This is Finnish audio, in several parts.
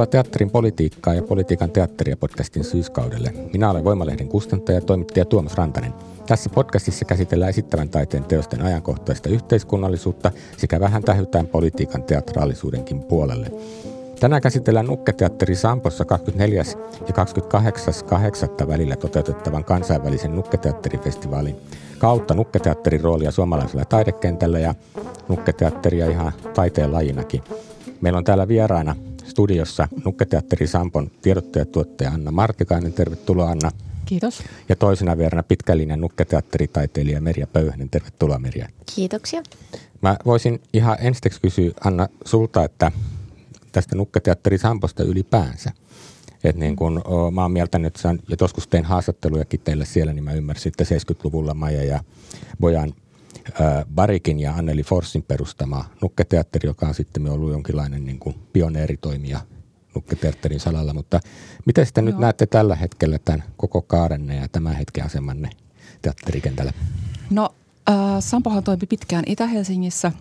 Tervetuloa Teatterin politiikkaa ja politiikan teatteria podcastin syyskaudelle. Minä olen Voimalehden kustantaja ja toimittaja Tuomas Rantanen. Tässä podcastissa käsitellään esittävän taiteen teosten ajankohtaista yhteiskunnallisuutta sekä vähän tähytään politiikan teatraalisuudenkin puolelle. Tänään käsitellään Nukketeatteri Sampossa 24. ja 28.8. välillä toteutettavan kansainvälisen Nukketeatterifestivaalin kautta Nukketeatterin roolia suomalaisella taidekentällä ja Nukketeatteria ihan taiteen lajinakin. Meillä on täällä vieraana studiossa Nukketeatteri Sampon tiedottajatuottaja Anna Martikainen. Tervetuloa Anna. Kiitos. Ja toisena vieraana pitkällinen nukketeatteritaiteilija Merja Pöyhnen. Tervetuloa Merja. Kiitoksia. Mä voisin ihan ensiksi kysyä Anna sulta, että tästä nukketeatteri Samposta ylipäänsä. Et niin kun, o, mä oon mieltänyt, että ja joskus tein haastattelujakin teille siellä, niin mä ymmärsin, että 70-luvulla Maja ja Bojan Barikin ja Anneli Forssin perustama nukketeatteri, joka on sitten ollut jonkinlainen niin kuin pioneeritoimija nukketeatterin salalla. Mutta miten sitten nyt näette tällä hetkellä tämän koko kaarenne ja tämän hetken asemanne teatterikentällä? No äh, Sampohan toimi pitkään Itä-Helsingissä.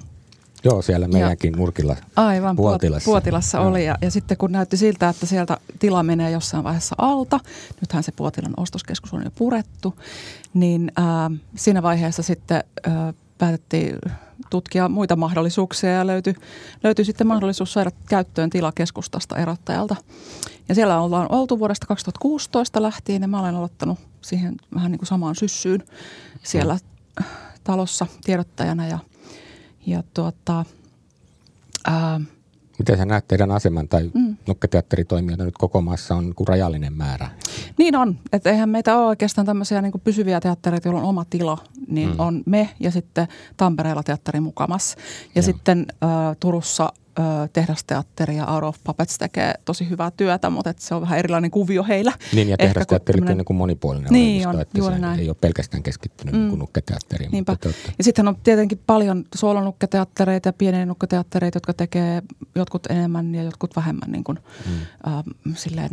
Joo, siellä meidänkin ja, nurkilla Aivan, Puotilassa, Puotilassa oli. Ja, ja sitten kun näytti siltä, että sieltä tila menee jossain vaiheessa alta, nythän se Puotilan ostoskeskus on jo purettu, niin äh, siinä vaiheessa sitten äh, päätettiin tutkia muita mahdollisuuksia ja löytyi, löytyi sitten mahdollisuus saada käyttöön tila keskustasta erottajalta. Ja siellä ollaan oltu vuodesta 2016 lähtien ja mä olen aloittanut siihen vähän niin kuin samaan syssyyn siellä talossa tiedottajana ja, ja tuota, ää, Miten sä näet teidän aseman tai mm. nukketeatteritoimijoita nyt koko maassa on niin rajallinen määrä? Niin on. Että eihän meitä ole oikeastaan tämmöisiä niin pysyviä teattereita, joilla on oma tila. Niin mm. on me ja sitten Tampereella teatteri mukamas. Ja Joo. sitten äh, Turussa tehdasteatteri ja Out of Puppets tekee tosi hyvää työtä, mutta se on vähän erilainen kuvio heillä. Niin ja tehdasteatteri on niin monipuolinen niin on, että se näin. ei ole pelkästään keskittynyt mm. niin nukketeatteriin. Niinpä. Mutta ja sitten on tietenkin paljon soolonukketeattereita ja pieniä nukketeattereita, jotka tekee jotkut enemmän ja jotkut vähemmän niin kuin, mm. äh, silleen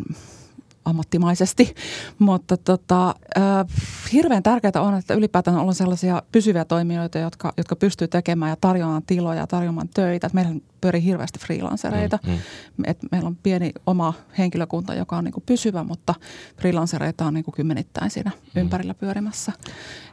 ammattimaisesti, mutta tota, äh, hirveän tärkeää on, että ylipäätään on sellaisia pysyviä toimijoita, jotka, jotka pystyy tekemään ja tarjoamaan tiloja, tarjoamaan töitä. Meillä pyörii hirveästi freelancereita. Mm, mm. Et meillä on pieni oma henkilökunta, joka on niinku pysyvä, mutta freelancereita on niinku kymmenittäin siinä mm. ympärillä pyörimässä.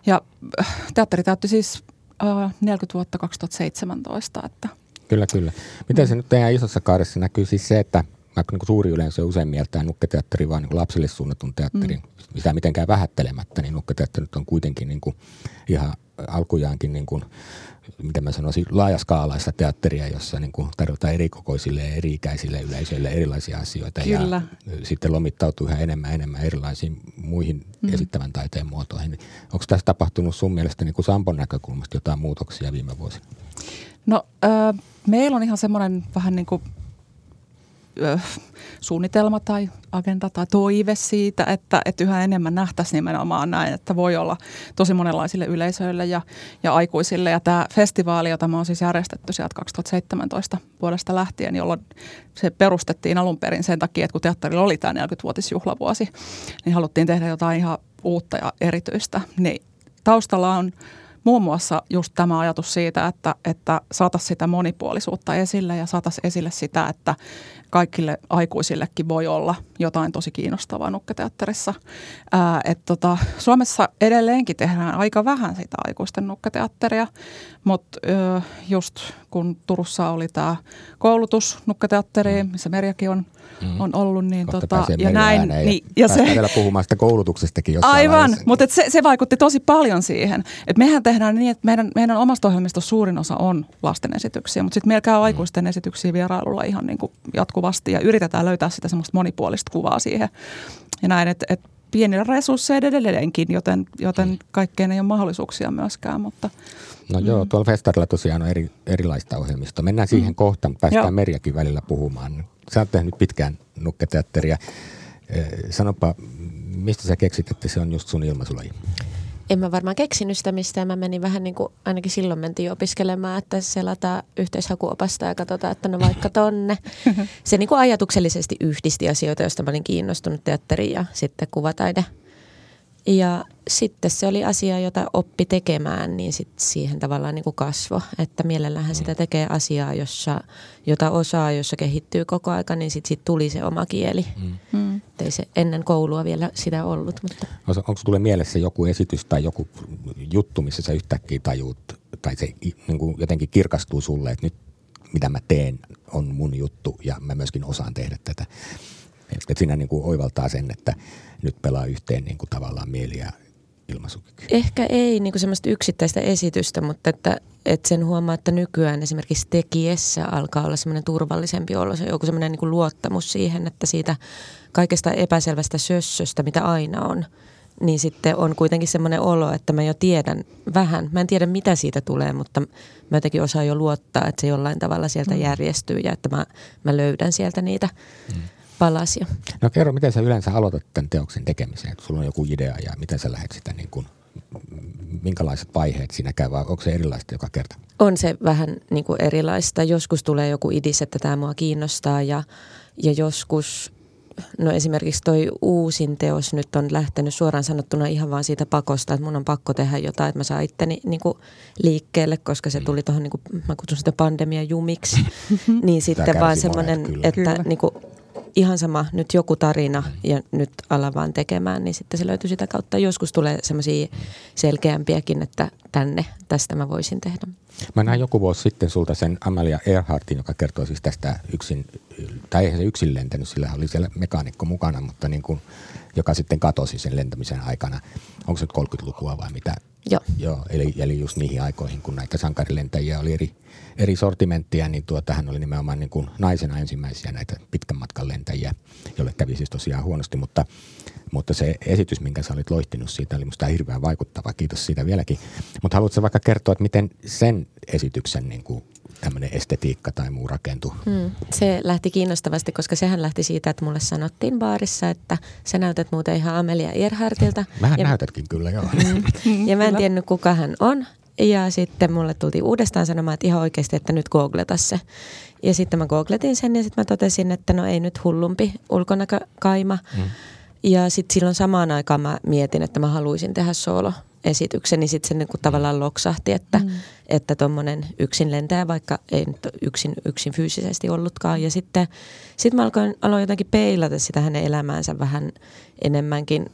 Ja äh, teatteri täytti siis äh, 40 vuotta 2017. Että Kyllä, kyllä. Miten se nyt teidän isossa kaaressa näkyy siis se, että vaikka niin suuri yleensä usein mieltää nukketeatteri vaan niin lapsille suunnatun teatterin, mm. sitä mitenkään vähättelemättä, niin nukketeatteri on kuitenkin niin kuin ihan alkujaankin niin kuin, miten mä sanoisin, laajaskaalaista teatteria, jossa niin kuin tarjotaan erikokoisille ja eri-ikäisille yleisöille erilaisia asioita. Kyllä. Ja sitten lomittautuu yhä enemmän enemmän erilaisiin muihin mm. esittävän taiteen muotoihin. Onko tässä tapahtunut sun mielestä niin kuin Sampon näkökulmasta jotain muutoksia viime vuosina? No äh, meillä on ihan semmoinen vähän niin kuin suunnitelma tai agenda tai toive siitä, että, että yhä enemmän nähtäisiin nimenomaan näin, että voi olla tosi monenlaisille yleisöille ja, ja aikuisille. Ja tämä festivaali, jota me on siis järjestetty sieltä 2017 vuodesta lähtien, jolloin se perustettiin alun perin sen takia, että kun teatterilla oli tämä 40-vuotisjuhlavuosi, niin haluttiin tehdä jotain ihan uutta ja erityistä. Niin taustalla on muun muassa just tämä ajatus siitä, että, että saataisiin sitä monipuolisuutta esille ja saataisiin esille sitä, että kaikille aikuisillekin voi olla jotain tosi kiinnostavaa nukketeatterissa. Ää, et tota, Suomessa edelleenkin tehdään aika vähän sitä aikuisten nukketeatteria, mutta just kun Turussa oli tämä koulutus nukketeatteriin, missä Merjakin on, mm. on ollut, niin tota, ja näin. Niin, ja se, vielä puhumaan sitä koulutuksestakin Aivan, mutta se, se vaikutti tosi paljon siihen. Et mehän tehdään niin, että meidän, meidän omasta ohjelmistosta suurin osa on lasten esityksiä, mutta sitten meillä käy mm. aikuisten esityksiä vierailulla ihan niin kuin jatkuvasti ja yritetään löytää sitä semmoista monipuolista kuvaa siihen. Ja näin, että, että pienillä resursseilla edelleenkin, joten, joten mm. kaikkeen ei ole mahdollisuuksia myöskään. Mutta, no mm. joo, tuolla festarilla tosiaan on eri, erilaista ohjelmistoa. Mennään siihen mm. kohta, päästään joo. Merjakin välillä puhumaan. Sä oot tehnyt pitkään nukketeatteria. Eh, sanopa, mistä sä keksit, että se on just sun ilmaisulaji? En mä varmaan keksinyt sitä mistään. Mä menin vähän niin kuin, ainakin silloin mentiin opiskelemaan, että selataan yhteishakuopasta ja katsotaan, että no vaikka tonne. Se niin kuin ajatuksellisesti yhdisti asioita, joista mä olin kiinnostunut teatteri ja sitten kuvataide – ja sitten se oli asia, jota oppi tekemään, niin sit siihen tavallaan niin kuin kasvo. Että mielellähän mm. sitä tekee asiaa, jossa, jota osaa, jossa kehittyy koko aika, niin sitten sit tuli se oma kieli. Mm. mm. Ei se ennen koulua vielä sitä ollut. Mutta. Onko tulee mielessä joku esitys tai joku juttu, missä sä yhtäkkiä tajuut, tai se niin kuin jotenkin kirkastuu sulle, että nyt mitä mä teen on mun juttu ja mä myöskin osaan tehdä tätä. Että siinä niin kuin oivaltaa sen, että nyt pelaa yhteen niin kuin tavallaan mieli ja ilmaisukyky. Ehkä ei niin kuin semmoista yksittäistä esitystä, mutta että, että sen huomaa, että nykyään esimerkiksi tekijässä alkaa olla semmoinen turvallisempi olo. Se on joku semmoinen niin kuin luottamus siihen, että siitä kaikesta epäselvästä sössöstä, mitä aina on, niin sitten on kuitenkin semmoinen olo, että mä jo tiedän vähän. Mä en tiedä, mitä siitä tulee, mutta mä jotenkin osaan jo luottaa, että se jollain tavalla sieltä mm. järjestyy ja että mä, mä löydän sieltä niitä mm palasia. No kerro, miten sä yleensä aloitat tämän teoksen tekemiseen? Sulla on joku idea ja miten sä lähdet sitä niin kuin, minkälaiset vaiheet siinä käy vai onko se erilaista joka kerta? On se vähän niin kuin erilaista. Joskus tulee joku idis, että tämä mua kiinnostaa ja, ja joskus no esimerkiksi toi uusin teos nyt on lähtenyt suoraan sanottuna ihan vaan siitä pakosta, että mun on pakko tehdä jotain, että mä saan itteni niin kuin liikkeelle, koska se tuli tuohon, niin kuin, mä kutsun sitä pandemia jumiksi, niin sitten vaan semmoinen, että niin kuin, ihan sama, nyt joku tarina ja nyt ala vaan tekemään, niin sitten se löytyy sitä kautta. Joskus tulee semmoisia selkeämpiäkin, että tänne, tästä mä voisin tehdä. Mä näin joku vuosi sitten sulta sen Amalia Earhartin, joka kertoo siis tästä yksin, tai eihän se yksin lentänyt, sillä oli siellä mekaanikko mukana, mutta niin kuin, joka sitten katosi sen lentämisen aikana. Onko se nyt 30-lukua vai mitä? Joo. Joo eli, eli just niihin aikoihin, kun näitä sankarilentäjiä oli eri, eri sortimenttia, niin tuota, hän oli nimenomaan niin kuin naisena ensimmäisiä näitä pitkän matkan lentäjiä, jolle kävi siis tosiaan huonosti, mutta, mutta se esitys, minkä sä olit loihtinut siitä, oli musta hirveän vaikuttava. Kiitos siitä vieläkin. Mutta haluatko vaikka kertoa, että miten sen esityksen niin kuin tämmöinen estetiikka tai muu rakentuu? Hmm. Se lähti kiinnostavasti, koska sehän lähti siitä, että mulle sanottiin baarissa, että sä näytät muuten ihan Amelia Earhartilta. Vähän ja, näytätkin kyllä, joo. Mm. ja mä en tiennyt, kuka hän on. Ja sitten mulle tultiin uudestaan sanomaan, että ihan oikeasti, että nyt googleta se. Ja sitten mä googletin sen ja sitten mä totesin, että no ei nyt hullumpi ulkonäkökaima. Mm. Ja sitten silloin samaan aikaan mä mietin, että mä haluaisin tehdä solo esityksen, niin sitten se niin kuin tavallaan loksahti, että mm. että tuommoinen yksin lentäjä, vaikka ei nyt yksin, yksin fyysisesti ollutkaan. Ja sitten sit mä alkoin, aloin jotenkin peilata sitä hänen elämäänsä vähän enemmänkin.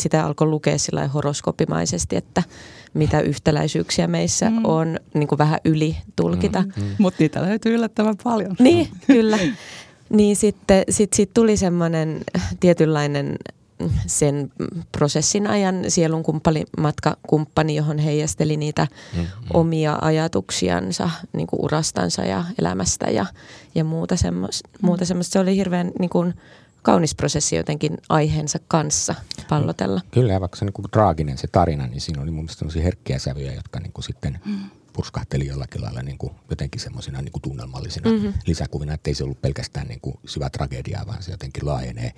Sitä alkoi lukea sillä horoskopimaisesti, että mitä yhtäläisyyksiä meissä mm. on niin kuin vähän yli tulkita. Mm. Mm. Mutta niitä löytyy yllättävän paljon. Niin, kyllä. Niin sitten sit, sit tuli semmoinen tietynlainen sen prosessin ajan sielun kumppani, matkakumppani, johon heijasteli niitä mm-hmm. omia ajatuksiansa niin kuin urastansa ja elämästä ja, ja muuta semmoista. Muuta semmoista. Se oli hirveän niin kuin, kaunis prosessi jotenkin aiheensa kanssa pallotella. Kyllä, ja vaikka se on niin traaginen se tarina, niin siinä oli mun mielestä herkkiä sävyjä, jotka niin kuin sitten mm. Purskahteli jollakin lailla niin kuin jotenkin semmoisina niin kuin tunnelmallisina mm-hmm. lisäkuvina, että ei se ollut pelkästään niin kuin syvä tragedia, vaan se jotenkin laajenee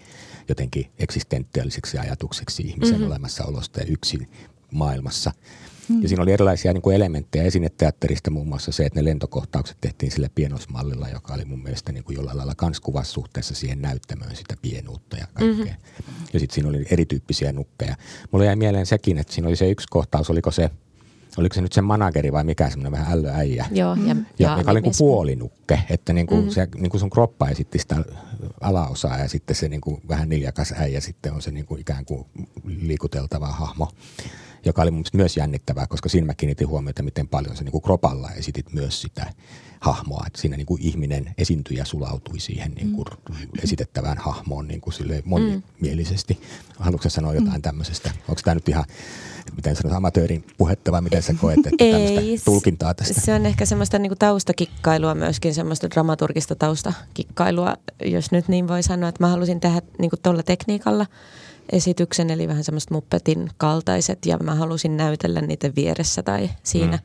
jotenkin eksistentiaaliseksi ajatukseksi ihmisen mm-hmm. olemassaolosta ja yksin maailmassa – Mm. Ja siinä oli erilaisia niin kuin elementtejä esineteatterista, muun muassa se, että ne lentokohtaukset tehtiin sillä pienosmallilla, joka oli mun mielestä niin kuin jollain lailla kans kuvassa suhteessa siihen näyttämöön sitä pienuutta ja kaikkea. Mm-hmm. Ja sitten siinä oli erityyppisiä nukkeja. Mulla jäi mieleen sekin, että siinä oli se yksi kohtaus, oliko se oliko se nyt se manageri vai mikä semmoinen vähän ällöäijä. Joo, ja, ja, ja joka oli niin puolinukke, että niin kuin mm-hmm. se, niin kuin sun kroppa esitti sitä alaosaa ja sitten se niin kuin vähän niljakas äijä sitten on se niin kuin ikään kuin liikuteltava hahmo. joka oli mun myös jännittävää, koska siinä mä kiinnitin huomiota, miten paljon sä niin kuin kropalla esitit myös sitä hahmoa, että siinä niin kuin ihminen esiintyjä sulautui siihen niin kuin mm. esitettävään hahmoon niin kuin monimielisesti. Haluatko sanoa jotain mm. tämmöisestä? Onko tämä nyt ihan miten sanotaan, amatöörin puhetta vai miten sä koet, että Ei, tulkintaa tästä? Se on ehkä semmoista niin taustakikkailua myöskin, semmoista dramaturgista taustakikkailua, jos nyt niin voi sanoa, että mä halusin tehdä niin tuolla tekniikalla esityksen, eli vähän semmoista muppetin kaltaiset, ja mä halusin näytellä niitä vieressä tai siinä. Mm.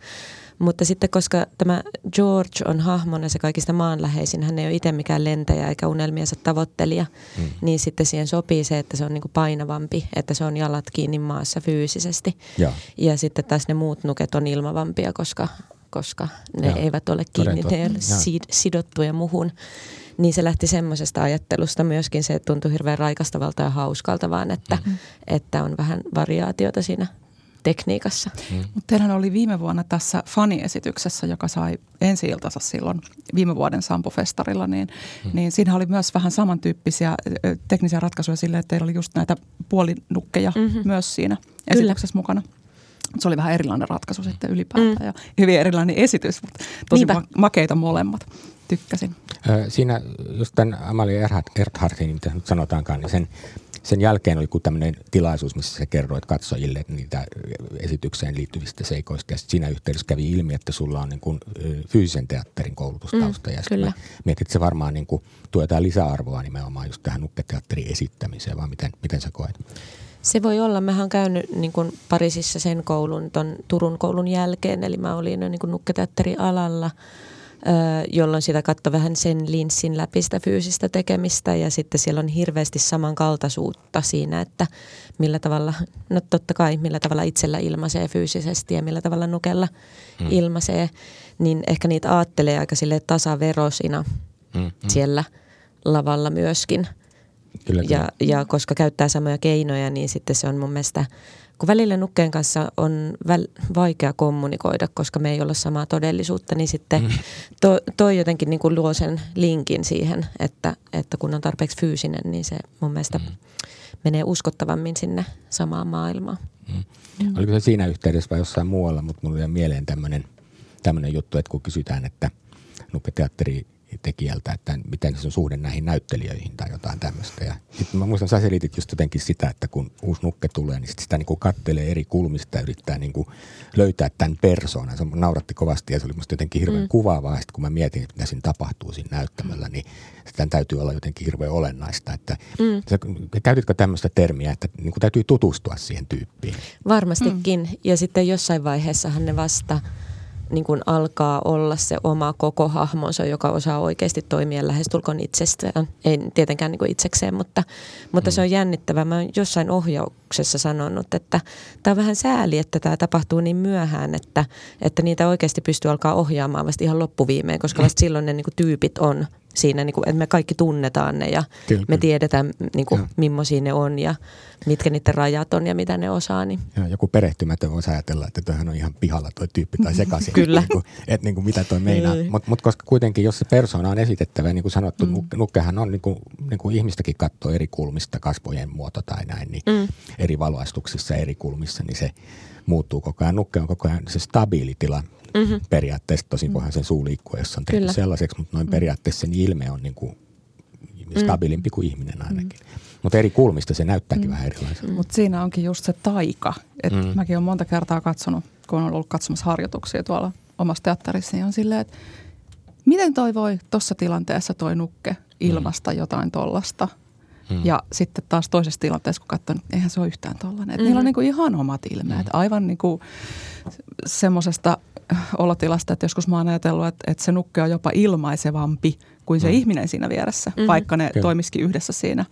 Mutta sitten koska tämä George on hahmona se kaikista maanläheisin, hän ei ole itse mikään lentäjä eikä unelmiensa tavoittelija, mm. niin sitten siihen sopii se, että se on niin kuin painavampi, että se on jalat kiinni maassa fyysisesti. Ja, ja sitten taas ne muut nuket on ilmavampia, koska, koska ne ja. eivät ole kiinni, ne ei ole sid, sidottuja muhun. Niin se lähti semmoisesta ajattelusta myöskin se, että tuntui hirveän raikastavalta ja hauskalta, vaan että, mm-hmm. että on vähän variaatiota siinä tekniikassa. Mm. Mutta teillähän oli viime vuonna tässä faniesityksessä, joka sai ensi iltansa silloin viime vuoden Sampo-festarilla, niin, mm. niin siinä oli myös vähän samantyyppisiä teknisiä ratkaisuja sille, että teillä oli just näitä puolinukkeja mm-hmm. myös siinä esityksessä Kyllä. mukana. Se oli vähän erilainen ratkaisu sitten ylipäätään mm. ja hyvin erilainen esitys, mutta tosi Niinpä. makeita molemmat. Tykkäsin. Siinä just tämän Amalia Erhardin, mitä nyt sanotaankaan, niin sen sen jälkeen oli tämmöinen tilaisuus, missä se kerroit katsojille niitä esitykseen liittyvistä seikoista. Ja siinä yhteydessä kävi ilmi, että sulla on niin kuin fyysisen teatterin koulutustausta. Mm, ja kyllä. mietit, että se varmaan niin kuin tuo jotain lisäarvoa nimenomaan just tähän nukketeatterin esittämiseen, vai miten, miten sä koet? Se voi olla. Mä oon käynyt niin kuin Pariisissa sen koulun, ton Turun koulun jälkeen, eli mä olin niin kuin nukketeatterialalla – jolloin sitä katsoi vähän sen linssin läpi sitä fyysistä tekemistä ja sitten siellä on hirveästi samankaltaisuutta siinä, että millä tavalla, no totta kai millä tavalla itsellä ilmaisee fyysisesti ja millä tavalla nukella mm. ilmaisee, niin ehkä niitä aattelee aika sille tasaverosina mm, mm. siellä lavalla myöskin. Kyllä, kyllä. Ja, ja koska käyttää samoja keinoja, niin sitten se on mun mielestä kun välillä nukkeen kanssa on väl, vaikea kommunikoida, koska me ei olla samaa todellisuutta, niin sitten mm. to, toi jotenkin niin kuin luo sen linkin siihen, että, että kun on tarpeeksi fyysinen, niin se mun mielestä mm. menee uskottavammin sinne samaan maailmaan. Mm. Mm. Oliko se siinä yhteydessä vai jossain muualla, mutta mulla oli mieleen tämmöinen juttu, että kun kysytään, että nukketeatteri tekijältä, että miten se on suhde näihin näyttelijöihin tai jotain tämmöistä. Ja sitten mä muistan, sä selitit just jotenkin sitä, että kun uusi nukke tulee, niin sit sitä niin kuin kattelee eri kulmista ja yrittää niin kuin löytää tämän persoonan. Se nauratti kovasti ja se oli musta jotenkin hirveän mm. kuvaavaa. Sitten kun mä mietin, että mitä siinä tapahtuu siinä näyttämällä, niin sitä täytyy olla jotenkin hirveän olennaista. Että mm. sä, käytitkö tämmöistä termiä, että niin kuin täytyy tutustua siihen tyyppiin? Varmastikin. Mm. Ja sitten jossain vaiheessahan ne vasta – niin kuin alkaa olla se oma koko hahmonsa, joka osaa oikeasti toimia lähestulkoon itsestään. Ei tietenkään niin kuin itsekseen, mutta, mutta mm. se on jännittävää. Mä oon jossain ohjauksessa sanonut, että tämä on vähän sääli, että tämä tapahtuu niin myöhään, että, että niitä oikeasti pystyy alkaa ohjaamaan vasta ihan loppuviimeen, koska vasta silloin ne niin kuin tyypit on siinä, niin kuin, että me kaikki tunnetaan ne ja kyllä, me tiedetään, niin kuin, millaisia ne on ja mitkä niiden rajat on ja mitä ne osaa. Niin. Ja joku perehtymätön voisi ajatella, että toihan on ihan pihalla tuo tyyppi tai sekaisin. kyllä. Niin kuin, että niin kuin, mitä toi meinaa. Mutta mut koska kuitenkin, jos se persona on esitettävä, niin kuin sanottu, mm. nukkehan on niin kuin, niin kuin ihmistäkin katsoo eri kulmista, kasvojen muoto tai näin, niin mm. eri valoistuksissa eri kulmissa, niin se muuttuu koko ajan. Nukke on koko ajan se stabiili tila mm-hmm. periaatteessa. Tosin voihan sen suu liikkua, jos on tehty Kyllä. sellaiseksi, mutta noin mm. periaatteessa sen ilme on niin kuin stabiilimpi kuin ihminen ainakin. Mm. Mutta eri kulmista se näyttääkin mm. vähän erilaiselta. Mm. Mutta siinä onkin just se taika. Et mm. Mäkin olen monta kertaa katsonut, kun olen ollut katsomassa harjoituksia tuolla omassa teatterissa, niin on silleen, että miten toi voi tuossa tilanteessa toi nukke ilmasta mm. jotain tollasta. Mm. Ja sitten taas toisessa tilanteessa, kun katson, niin eihän se ole yhtään tollainen. Mm. Niillä on niinku ihan omat ilmeet. Mm. Aivan niinku semmoisesta olotilasta, että joskus mä oon ajatellut, että, että se nukke on jopa ilmaisevampi kuin se mm. ihminen siinä vieressä, mm. vaikka ne Kyllä. toimisikin yhdessä siinä.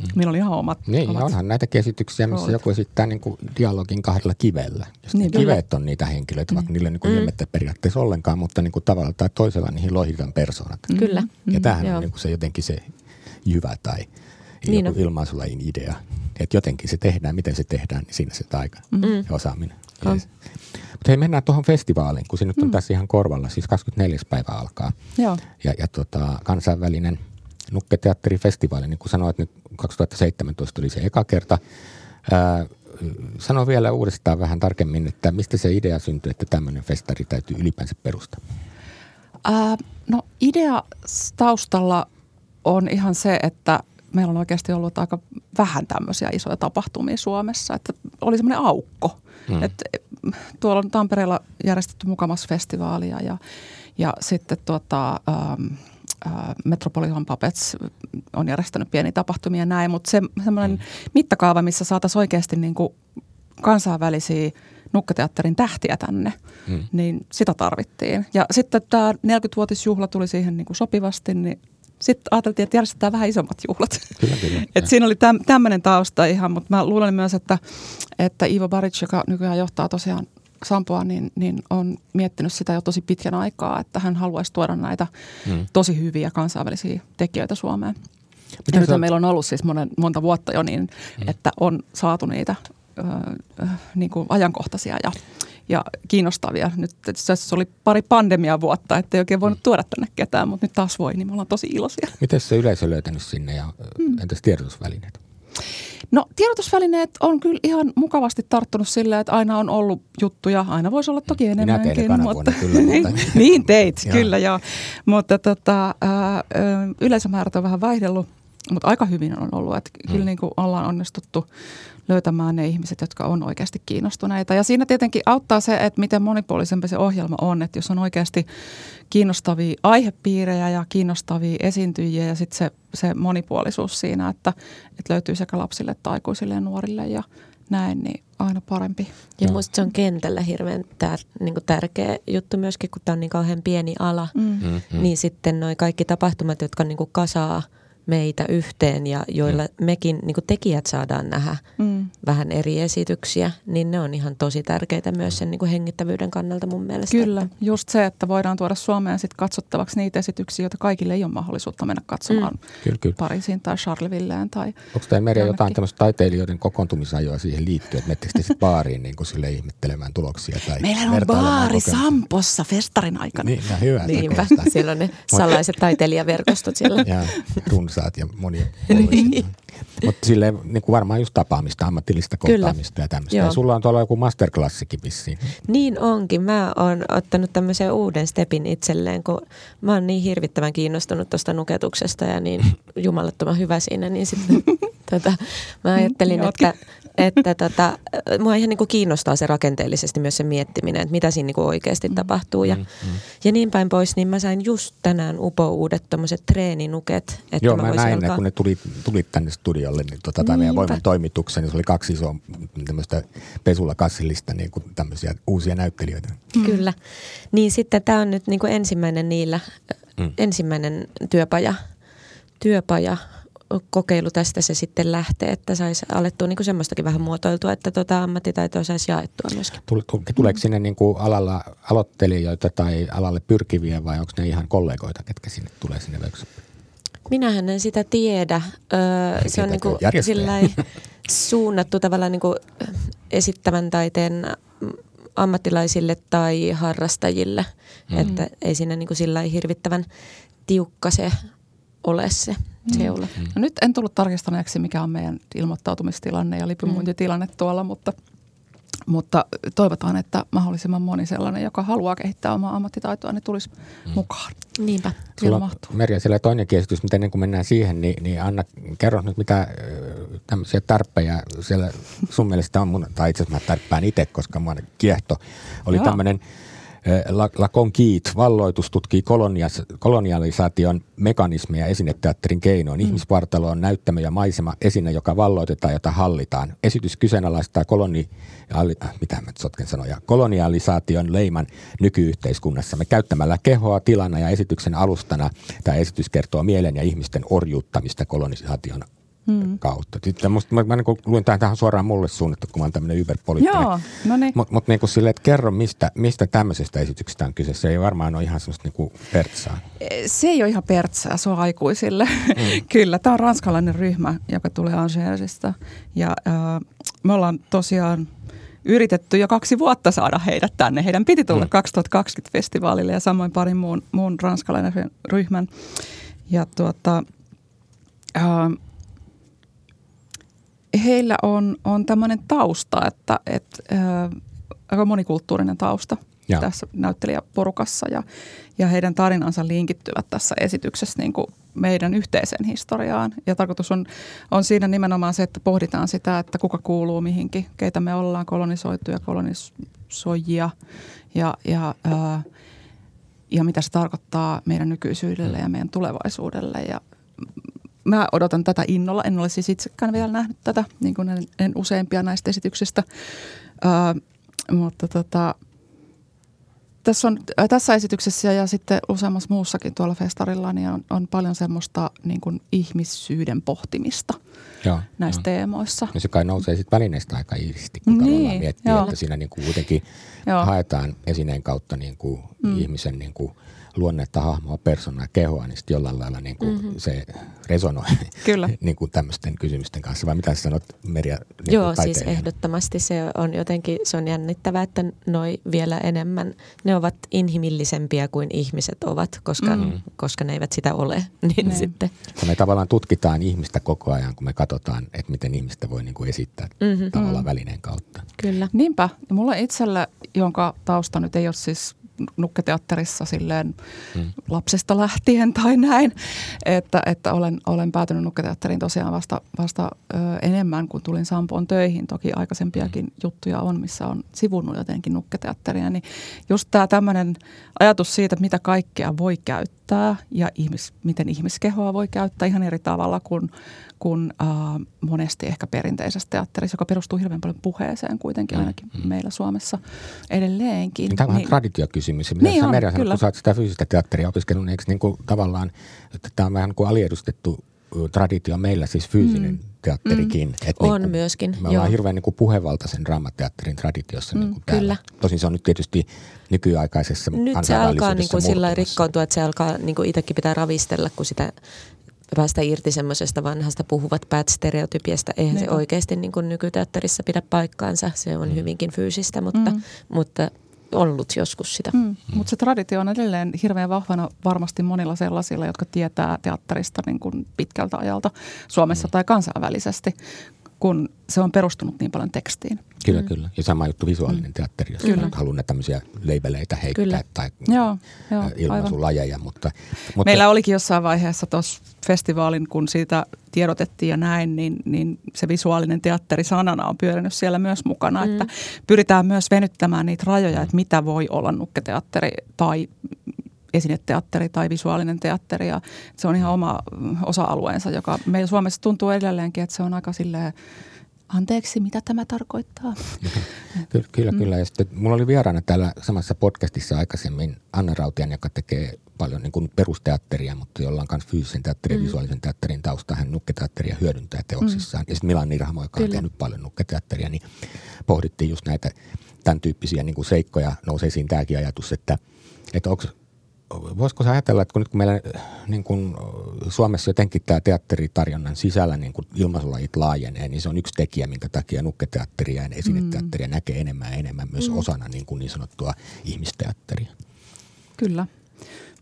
Mm. Meillä oli ihan omat Niin, omat onhan näitä käsityksiä, missä roolit. joku esittää niin kuin dialogin kahdella kivellä. Niin, kivet on niitä henkilöitä, vaikka mm. niille niin mm. ilmettä periaatteessa ollenkaan, mutta niin kuin tavalla tai toisella niihin lohitaan persoonat. Mm. Kyllä. Ja tämähän mm. on niin kuin se jotenkin se jyvä tai niin joku ilmaisulajin idea. Että jotenkin se tehdään, miten se tehdään, niin siinä se taika mm. ja osaaminen. Yes. Mutta hei, mennään tuohon festivaaliin, kun se nyt on mm. tässä ihan korvalla. Siis 24. päivä alkaa. Joo. Ja, ja tota, kansainvälinen nukketeatterifestivaali, niin kuin sanoit, nyt 2017 tuli se eka kerta. Ää, sano vielä uudestaan vähän tarkemmin, että mistä se idea syntyi, että tämmöinen festari täytyy ylipäänsä perustaa? Ää, no idea taustalla on ihan se, että meillä on oikeasti ollut aika vähän tämmöisiä isoja tapahtumia Suomessa. Että oli semmoinen aukko. Hmm. Että tuolla on Tampereella järjestetty mukamas festivaalia ja, ja sitten tuota, ähm, Metropolitan Puppets on järjestänyt pieniä tapahtumia ja näin, mutta se, semmoinen mm. mittakaava, missä saataisiin oikeasti niin kuin kansainvälisiä nukketeatterin tähtiä tänne, mm. niin sitä tarvittiin. Ja sitten tämä 40-vuotisjuhla tuli siihen niin kuin sopivasti, niin sitten ajateltiin, että järjestetään vähän isommat juhlat. Kyllä, kyllä. Et siinä oli täm, tämmöinen tausta ihan, mutta mä luulen myös, että, että Ivo Baric, joka nykyään johtaa tosiaan Sampoa, niin, niin on miettinyt sitä jo tosi pitkän aikaa, että hän haluaisi tuoda näitä hmm. tosi hyviä kansainvälisiä tekijöitä Suomeen. Ja nyt meillä on ollut siis monen, monta vuotta jo niin, hmm. että on saatu niitä ö, niin kuin ajankohtaisia ja, ja kiinnostavia. Nyt se oli pari pandemia vuotta, ettei oikein voinut hmm. tuoda tänne ketään, mutta nyt taas voi, niin me ollaan tosi iloisia. Miten se yleisö löytänyt sinne ja hmm. entäs tiedotusvälineet? No tiedotusvälineet on kyllä ihan mukavasti tarttunut silleen, että aina on ollut juttuja. Aina voisi olla toki enemmänkin. Minä mutta, kyllä, mutta... niin teit, kyllä joo. Mutta tota, ää, yleisömäärät on vähän vaihdellut, mutta aika hyvin on ollut. Että hmm. kyllä niin kuin ollaan onnistuttu löytämään ne ihmiset, jotka on oikeasti kiinnostuneita. Ja siinä tietenkin auttaa se, että miten monipuolisempi se ohjelma on, että jos on oikeasti kiinnostavia aihepiirejä ja kiinnostavia esiintyjiä ja sitten se, se monipuolisuus siinä, että, että löytyy sekä lapsille että aikuisille ja nuorille ja näin, niin aina parempi. Ja musta se on kentällä hirveän tär, niin tärkeä juttu myöskin, kun tämä on niin kauhean pieni ala, mm. Mm-hmm. niin sitten noi kaikki tapahtumat, jotka niin kasaa – meitä yhteen ja joilla mm. mekin niin tekijät saadaan nähdä mm. vähän eri esityksiä, niin ne on ihan tosi tärkeitä myös sen niin hengittävyyden kannalta mun mielestä. Kyllä, että. just se, että voidaan tuoda Suomeen sit katsottavaksi niitä esityksiä, joita kaikille ei ole mahdollisuutta mennä katsomaan mm. kyllä, kyllä. Pariisiin tai Charlevilleen. Tai Onko tämä Merja jotain tämmöistä taiteilijoiden kokoontumisajoa siihen liittyen, että menettekö sitten baariin niin kuin sille ihmettelemään tuloksia? Tai Meillä on baari Sampossa festarin aikana. Niin, no hyvä. Niinpä, siellä on ne salaiset taiteilijaverkostot siellä. Ja runsaat ja monia niin. Mutta silleen niin kuin varmaan just tapaamista, ammatillista kohtaamista Kyllä. ja tämmöistä. Ja sulla on tuolla joku masterclassikin vissiin. Niin onkin. Mä oon ottanut tämmöisen uuden stepin itselleen, kun mä oon niin hirvittävän kiinnostunut tuosta nuketuksesta ja niin jumalattoman hyvä siinä, niin sitten tota, mä ajattelin, että että tota, mua ihan niin kuin kiinnostaa se rakenteellisesti myös se miettiminen, että mitä siinä niin kuin oikeasti mm. tapahtuu. Ja, mm, mm. ja niin päin pois, niin mä sain just tänään upo uudet tämmöiset treeninuket. Että Joo, mä, mä näin alkaa... ne, kun ne tuli, tuli tänne studiolle, niin tota, tai meidän voiman toimitukseen, niin se oli kaksi isoa tämmöistä pesulla kassillista niin kuin tämmöisiä uusia näyttelijöitä. Mm. Kyllä. Niin sitten tämä on nyt niin kuin ensimmäinen niillä, mm. ensimmäinen työpaja, työpaja kokeilu tästä se sitten lähtee, että saisi alettua niin kuin semmoistakin vähän muotoiltua, että tota ammattitaitoa saisi jaettua myöskin. Tuleeko sinne niin kuin alalla aloittelijoita tai alalle pyrkiviä vai onko ne ihan kollegoita, ketkä sinne tulee sinne workshopiin? Minähän en sitä tiedä. Öö, se on niin kuin suunnattu tavallaan niin kuin esittävän taiteen ammattilaisille tai harrastajille, mm. että ei siinä niin kuin sillä hirvittävän tiukka se ole se seula. Mm. No nyt en tullut tarkistaneeksi, mikä on meidän ilmoittautumistilanne ja lipunmuintitilanne tuolla, mutta, mutta toivotaan, että mahdollisimman moni sellainen, joka haluaa kehittää omaa ammattitaitoa, niin tulisi mm. mukaan. Niinpä. Sulla Merja, siellä toinen esitys, mutta ennen kuin mennään siihen, niin, niin Anna, kerro nyt mitä tämmöisiä tarpeja siellä sun mielestä on, mun, tai itse asiassa mä tarppään itse, koska mua kiehto. Oli tämmöinen – La Conquite, valloitus tutkii kolonialisaation mekanismeja esineteatterin keinoin. Mm. Ihmisvartalo on näyttämö ja maisema esine, joka valloitetaan, jota hallitaan. Esitys kyseenalaistaa koloni, äh, mitä mä sotken sanoja, kolonialisaation leiman nykyyhteiskunnassa. Me käyttämällä kehoa tilana ja esityksen alustana tämä esitys kertoo mielen ja ihmisten orjuuttamista kolonisaation hmm. kautta. Sitten musta, mä, mä niin luin tähän, tähän suoraan mulle suunnattu, kun mä oon tämmöinen yberpoliittinen. Joo, no niin. Mutta mut niin kuin silleen, että kerro, mistä, mistä tämmöisestä esityksestä on kyse. Se ei varmaan ole ihan semmoista niin kuin pertsaa. Se ei ole ihan pertsaa, se on aikuisille. Hmm. Kyllä, tämä on ranskalainen ryhmä, joka tulee Angersista. Ja äh, me ollaan tosiaan yritetty jo kaksi vuotta saada heidät tänne. Heidän piti tulla hmm. 2020-festivaalille ja samoin parin muun, muun ranskalainen ryhmän. Ja tuota, äh, heillä on, on tämmöinen tausta, että, että aika monikulttuurinen tausta ja. tässä näyttelijäporukassa ja, ja heidän tarinansa linkittyvät tässä esityksessä niin kuin meidän yhteiseen historiaan. Ja tarkoitus on, on siinä nimenomaan se, että pohditaan sitä, että kuka kuuluu mihinkin, keitä me ollaan kolonisoituja, kolonisoijia ja, ja, ää, ja mitä se tarkoittaa meidän nykyisyydelle ja meidän tulevaisuudelle. Ja mä odotan tätä innolla. En ole siis itsekään vielä nähnyt tätä, niin kuin en, en useimpia näistä esityksistä. Ää, mutta tota, tässä, on, äh, tässä esityksessä ja sitten useammassa muussakin tuolla festarilla niin on, on paljon semmoista niin kuin ihmissyyden pohtimista joo, näissä joo. teemoissa. No se kai nousee sitten välineistä aika iisti, kun niin, tavallaan miettii, joo. että siinä niin kuin kuitenkin joo. haetaan esineen kautta niin kuin mm. ihmisen niin kuin – luonnetta, hahmoa, persoonaa, kehoa, niin sitten jollain lailla niin kuin mm-hmm. se resonoi Kyllä. niin kuin tämmöisten kysymysten kanssa. Vai mitä sä sanot Merja niin Joo, siis ehdottomasti se on jotenkin, se on jännittävää, että noi vielä enemmän, ne ovat inhimillisempiä kuin ihmiset ovat, koska, mm. koska ne eivät sitä ole. Niin ne. sitten. me tavallaan tutkitaan ihmistä koko ajan, kun me katsotaan, että miten ihmistä voi niin kuin esittää mm-hmm. tavallaan mm. välineen kautta. Kyllä. Niinpä. Ja mulla itsellä, jonka tausta nyt ei ole siis nukketeatterissa silleen hmm. lapsesta lähtien tai näin, että, että olen, olen päätynyt nukketeatteriin tosiaan vasta, vasta ö, enemmän, kun tulin Sampoon töihin. Toki aikaisempiakin hmm. juttuja on, missä on sivunnut jotenkin nukketeatteria, niin just tämä tämmöinen ajatus siitä, mitä kaikkea voi käyttää ja ihmis, miten ihmiskehoa voi käyttää ihan eri tavalla kuin kuin äh, monesti ehkä perinteisessä teatterissa, joka perustuu hirveän paljon puheeseen kuitenkin, mm, ainakin mm. meillä Suomessa edelleenkin. Tämä on niin, traditiokysymys. Mitä niin on, Merja sanoi, kun sä oot sitä fyysistä teatteria opiskellut, niin eikö niin kuin tavallaan, että tämä on vähän kuin aliedustettu traditio meillä, siis fyysinen mm. teatterikin. Mm. Et on niin kuin, myöskin, Me ollaan joo. hirveän niin kuin puhevaltaisen draamateatterin traditiossa mm, niin kuin kyllä. Tosin se on nyt tietysti nykyaikaisessa Nyt se alkaa niin kuin sillä rikkoontua, että se alkaa niin kuin itsekin pitää ravistella, kun sitä päästä irti semmoisesta vanhasta puhuvat päät-stereotypiasta. Eihän niin. se oikeasti niin kuin nykyteatterissa pidä paikkaansa. Se on mm. hyvinkin fyysistä, mutta, mm. mutta ollut joskus sitä. Mm. Mm. Mutta se traditio on edelleen hirveän vahvana varmasti monilla sellaisilla, jotka tietää teatterista niin kuin pitkältä ajalta Suomessa mm. tai kansainvälisesti, kun se on perustunut niin paljon tekstiin. Kyllä, mm. kyllä. Ja sama juttu visuaalinen mm. teatteri, jos kyllä. halunnut tämmöisiä leibeleitä heittää kyllä. tai joo, joo, ilmaisulajeja. Mutta, mutta, Meillä olikin jossain vaiheessa tuossa festivaalin, kun siitä tiedotettiin ja näin, niin, niin se visuaalinen teatteri sanana on pyörinyt siellä myös mukana. Mm. Että pyritään myös venyttämään niitä rajoja, että mitä voi olla nukketeatteri tai esineteatteri tai visuaalinen teatteri. Ja se on ihan oma osa-alueensa, joka meillä Suomessa tuntuu edelleenkin, että se on aika silleen anteeksi, mitä tämä tarkoittaa? kyllä, kyllä. Mm. kyllä. Ja sitten mulla oli vieraana täällä samassa podcastissa aikaisemmin Anna Rautian, joka tekee paljon niin kuin perusteatteria, mutta jolla on myös fyysisen teatterin ja mm. visuaalisen teatterin tausta. Hän nukketeatteria hyödyntää teoksissaan. Mm. Ja sitten Milan Nirhamo, joka kyllä. on tehnyt paljon nukketeatteria, niin pohdittiin just näitä tämän tyyppisiä niin kuin seikkoja. Nousee esiin tämäkin ajatus, että, että onko voisiko sä ajatella, että kun nyt kun meillä niin kun Suomessa jotenkin tämä teatteritarjonnan sisällä niin kun ilmaisulajit laajenee, niin se on yksi tekijä, minkä takia nukketeatteria ja esineteatteria mm. näkee enemmän ja enemmän myös mm. osana niin, kuin niin sanottua ihmisteatteria. Kyllä.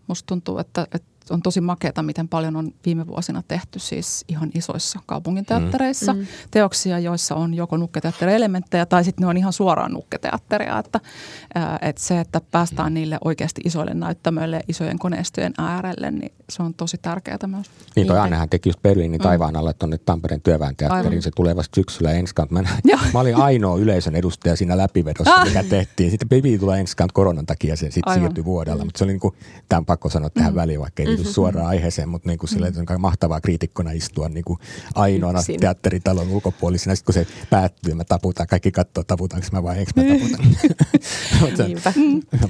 Musta tuntuu, että, että on tosi makeata, miten paljon on viime vuosina tehty siis ihan isoissa kaupunginteattereissa mm. mm. teoksia, joissa on joko nukketeatterielementtejä tai sitten ne on ihan suoraan nukketeatteria. Että, että se, että päästään niille oikeasti isoille näyttämöille isojen koneistojen äärelle, niin se on tosi tärkeää myös. Niin toi Annehan teki just Berliinin mm. taivaan alle tuonne Tampereen työväen teatteriin. Se tulee vasta syksyllä ensi Mä, mä olin ainoa yleisön edustaja siinä läpivedossa, ah. mikä tehtiin. Sitten Bibi tulee ensi koronan takia se sitten siirtyi vuodella. Mm. Mutta se oli niin kuin, tämä on pakko sanoa tähän mm. väliin, vaikka ei mm-hmm. suoraan aiheeseen, mutta niin kuin sille, että on mahtavaa kriitikkona istua niin kuin ainoana Yksin. teatteritalon ulkopuolisena. Sitten kun se päättyy, mä taputan, kaikki katsoo, taputaanko mä vai eikö mä taputan. mutta,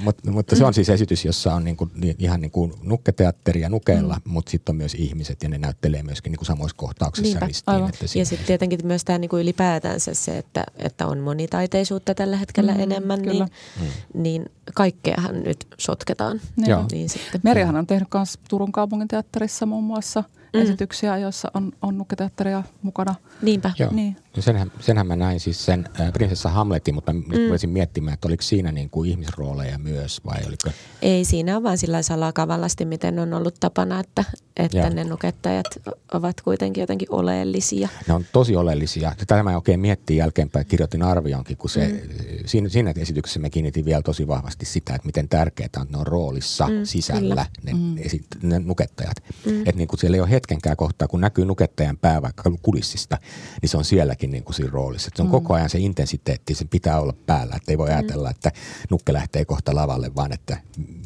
mutta, mutta, se on siis esitys, jossa on niin kuin, ihan niin kuin nukketeatteri ja nukeella, mm. mutta sitten on myös ihmiset ja ne näyttelee myöskin niin kuin samoissa kohtauksissa Niinpä, ristiin. Että ja sitten tietenkin myös tämä niin kuin ylipäätänsä se, että, että on monitaiteisuutta tällä hetkellä mm, enemmän, niin, mm. niin kaikkeahan nyt sotketaan. Joo. Niin sitten. Merihan on tehnyt myös Turun kaupungin teatterissa muun muassa mm. esityksiä, joissa on, on nukketeatteria mukana. Niinpä. Joo. Niin. No senhän, senhän mä näin siis sen äh, prinsessa Hamletin, mutta mm. voisin miettimään, että oliko siinä niin kuin ihmisrooleja myös vai oliko? Ei, siinä on vaan sillä salakavallasti, miten on ollut tapana, että, että ne nukettajat ovat kuitenkin jotenkin oleellisia. Ne on tosi oleellisia. Tätä mä oikein miettii jälkeenpäin, kirjoitin arvionkin, kun se, mm. siinä, siinä esityksessä me kiinnitin vielä tosi vahvasti sitä, että miten tärkeää on, että ne on roolissa mm, sisällä ne, mm. esi- ne nukettajat. Mm. Että niin kuin siellä ei ole hetkenkään kohtaa, kun näkyy nukettajan pää vaikka kulissista, niin se on sielläkin niin kuin siinä roolissa. Että se on mm. koko ajan se intensiteetti, se pitää olla päällä. Että ei voi mm. ajatella, että nukke lähtee kohta lavalle, vaan että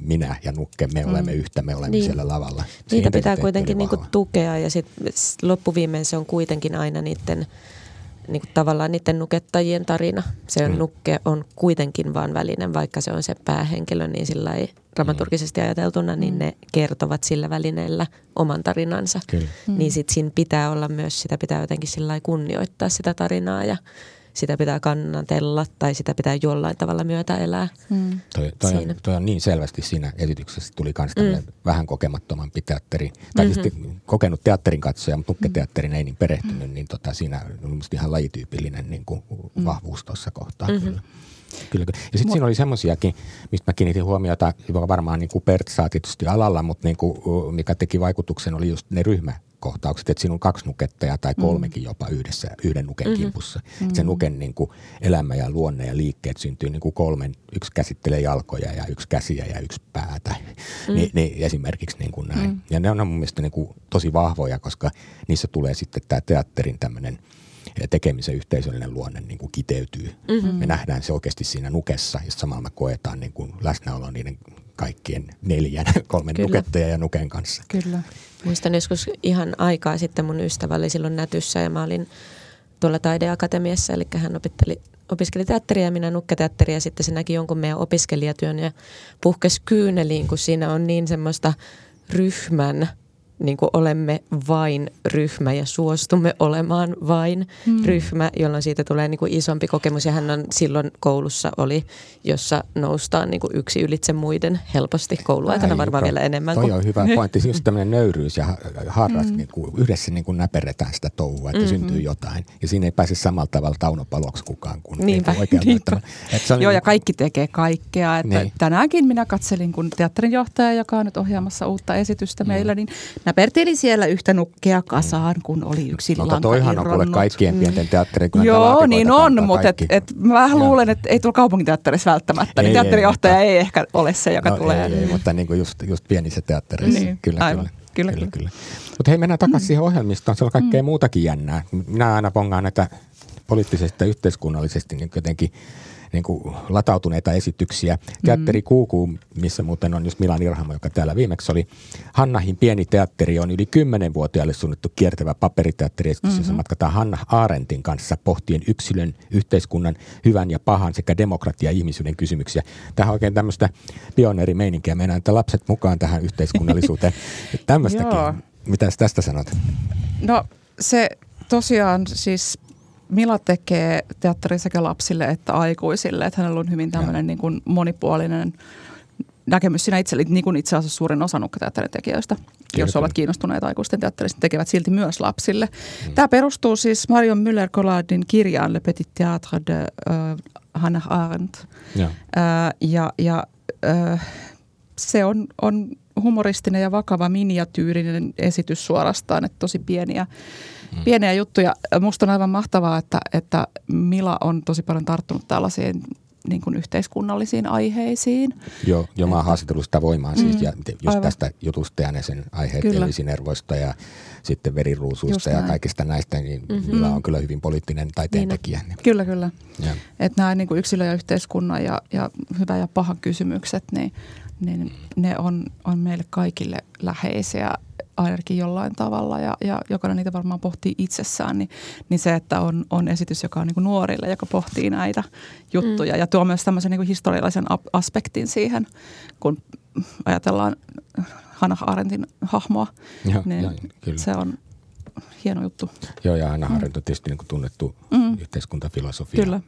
minä ja nukke, me mm. olemme yhtä, me olemme niin. siellä lavalla. Se Niitä pitää kuitenkin niin kuin tukea ja sitten loppuviimein se on kuitenkin aina niiden niin kuin tavallaan niiden nukettajien tarina. Se on, mm. nukke on kuitenkin vaan välinen, vaikka se on se päähenkilö, niin sillä ei dramaturgisesti ajateltuna, niin mm. ne kertovat sillä välineellä oman tarinansa. Kyllä. Mm. Niin sitten siinä pitää olla myös, sitä pitää jotenkin sillä kunnioittaa sitä tarinaa ja sitä pitää kannatella tai sitä pitää jollain tavalla myötä elää. Mm. Toi, toi, on, toi on niin selvästi siinä esityksessä tuli myös mm. vähän kokemattomampi teatteri, tai mm-hmm. siis kokenut teatterin katsoja, mutta nukketeatterin ei niin perehtynyt, niin tota, siinä on ihan lajityypillinen niin kuin mm. vahvuus tuossa kohtaa mm-hmm. kyllä. Kyllä, kyllä. Ja sitten siinä oli semmoisiakin, mistä mä kiinnitin huomiota, joka varmaan niin kuin Bert saa tietysti alalla, mutta niin kuin, mikä teki vaikutuksen, oli just ne ryhmäkohtaukset, että siinä on kaksi nukettajaa tai mm. kolmekin jopa yhdessä, yhden nuken mm-hmm. kimpussa. Mm-hmm. Se nuken niin kuin elämä ja luonne ja liikkeet syntyy niin kuin kolmen, yksi käsittelee jalkoja ja yksi käsiä ja yksi päätä, mm. Ni, niin esimerkiksi niin kuin näin. Mm. Ja ne on mun mielestä niin kuin tosi vahvoja, koska niissä tulee sitten tämä teatterin tämmöinen – tekemisen yhteisöllinen luonne niin kuin kiteytyy. Mm-hmm. Me nähdään se oikeasti siinä nukessa ja samalla me koetaan niin kuin läsnäolo niiden kaikkien neljän, kolmen Kyllä. nukettaja ja nuken kanssa. Kyllä. Muistan joskus ihan aikaa sitten mun ystävä oli silloin nätyssä ja mä olin tuolla taideakatemiassa, eli hän opitteli, opiskeli teatteria ja minä nukketeatteria ja sitten se näki jonkun meidän opiskelijatyön ja puhkesi kyyneliin, kun siinä on niin semmoista ryhmän niin kuin olemme vain ryhmä ja suostumme olemaan vain mm. ryhmä, jolloin siitä tulee niin kuin isompi kokemus. Ja hän on silloin koulussa oli, jossa noustaan niin kuin yksi ylitse muiden helposti kouluaikana varmaan vielä enemmän. Toi kuin... on hyvä pointti, just tämmöinen nöyryys ja harras, mm. niin kuin, yhdessä niin kuin näperretään sitä touhua, että mm-hmm. syntyy jotain. Ja siinä ei pääse samalla tavalla taunopaloksi kukaan kuin Niinpä, niin niinpä. Se on Joo, niin... ja kaikki tekee kaikkea. Että niin. Tänäänkin minä katselin, kun teatterinjohtaja, joka on nyt ohjaamassa uutta esitystä mm. meillä, niin näperteli siellä yhtä nukkea kasaan, kun oli yksi no, lanka toihan on kuule kaikkien mm. pienten teatterien, kun Joo, niin on, mutta et, et mä vähän luulen, että ei tuolla kaupunginteatterissa välttämättä, niin ei, niin teatterijohtaja ei, mutta, ei ehkä ole se, joka no, tulee. Ei, ei, mutta niin kuin just, just pienissä teattereissa, niin, kyllä, aivan. kyllä. Kyllä, kyllä. kyllä. Mutta hei, mennään takaisin mm. siihen ohjelmistoon. Se on kaikkea mm. muutakin jännää. Minä aina pongaan näitä poliittisesti ja yhteiskunnallisesti niin jotenkin – niin kuin latautuneita esityksiä. Teatteri mm. Kuukuu, missä muuten on just Milan Irhamo, joka täällä viimeksi oli. Hannahin pieni teatteri on yli 10-vuotiaille suunnittu kiertävä paperiteatteriesitys, mm-hmm. jossa matkataan Hanna Aarentin kanssa pohtien yksilön, yhteiskunnan, hyvän ja pahan sekä demokratia- ja ihmisyyden kysymyksiä. Tähän on oikein tämmöistä pioneerimeininkiä. Mennään että lapset mukaan tähän yhteiskunnallisuuteen. Tämmöistäkin. Mitä tästä sanot? No se tosiaan siis Mila tekee teatteri sekä lapsille että aikuisille, että hänellä on hyvin tämmöinen niin kuin monipuolinen näkemys siinä itse, niin kuin itse asiassa suurin osa nukkateatterin tekijöistä, jos ovat kiinnostuneita aikuisten teatterista, tekevät silti myös lapsille. Mm. Tämä perustuu siis Marion Müller-Collardin kirjaan Le Petit Théâtre de uh, Hannah Arendt. Ja, uh, ja, ja uh, se on, on humoristinen ja vakava miniatyyrinen esitys suorastaan, että tosi pieniä mm. pieniä juttuja. Musta on aivan mahtavaa, että, että Mila on tosi paljon tarttunut tällaisiin niin kuin yhteiskunnallisiin aiheisiin. Joo, jo mä oon haastatellut sitä voimaa siis, mm, ja just aivan. tästä jutusta ja sen aiheet elisinnervoista ja sitten veriruusuista ja kaikista näistä, niin mm-hmm. Mila on kyllä hyvin poliittinen taiteentekijä. Niin. Kyllä, kyllä. Että nämä niin kuin yksilö ja yhteiskunnan ja, ja hyvä ja paha kysymykset, niin, niin ne on, on meille kaikille läheisiä ainakin jollain tavalla ja, ja jokainen niitä varmaan pohtii itsessään, niin, niin se, että on, on esitys, joka on niin kuin nuorille, joka pohtii näitä juttuja mm. ja tuo myös tämmöisen niin historiallisen aspektin siihen, kun ajatellaan Hannah Arendtin hahmoa, ja, niin ja, kyllä. se on hieno juttu. Joo, ja Hannah mm. Arendt on tietysti niin kuin tunnettu mm. yhteiskuntafilosofia. Kyllä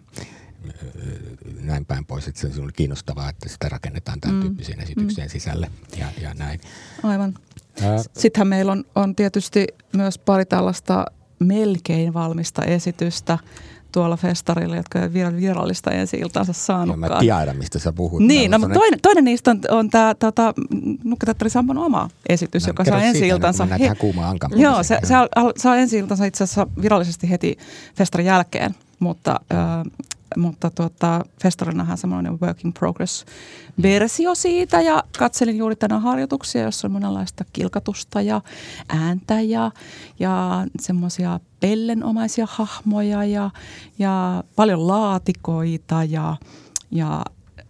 näin päin pois, että se on kiinnostavaa, että sitä rakennetaan tämän mm. tyyppisiin esityksien mm. sisälle ja, ja näin. Aivan. Sittenhän meillä on, on tietysti myös pari tällaista melkein valmista esitystä tuolla festarilla, jotka ei vielä virallista ensi iltaansa saanutkaan. Joo, mä tiedän, mistä sä puhut. Niin, no, mutta toinen, toinen niistä on, on tämä tota, Nukketeatteri Sampon oma esitys, no, joka saa ensi iltansa. He... kuumaan Joo, se, se saa ensi iltansa itse asiassa virallisesti heti festarin jälkeen, mutta mutta tuota, festarinahan semmoinen work in progress versio siitä ja katselin juuri tänään harjoituksia, jossa on monenlaista kilkatusta ja ääntä ja, ja semmoisia pellenomaisia hahmoja ja, ja paljon laatikoita ja, ja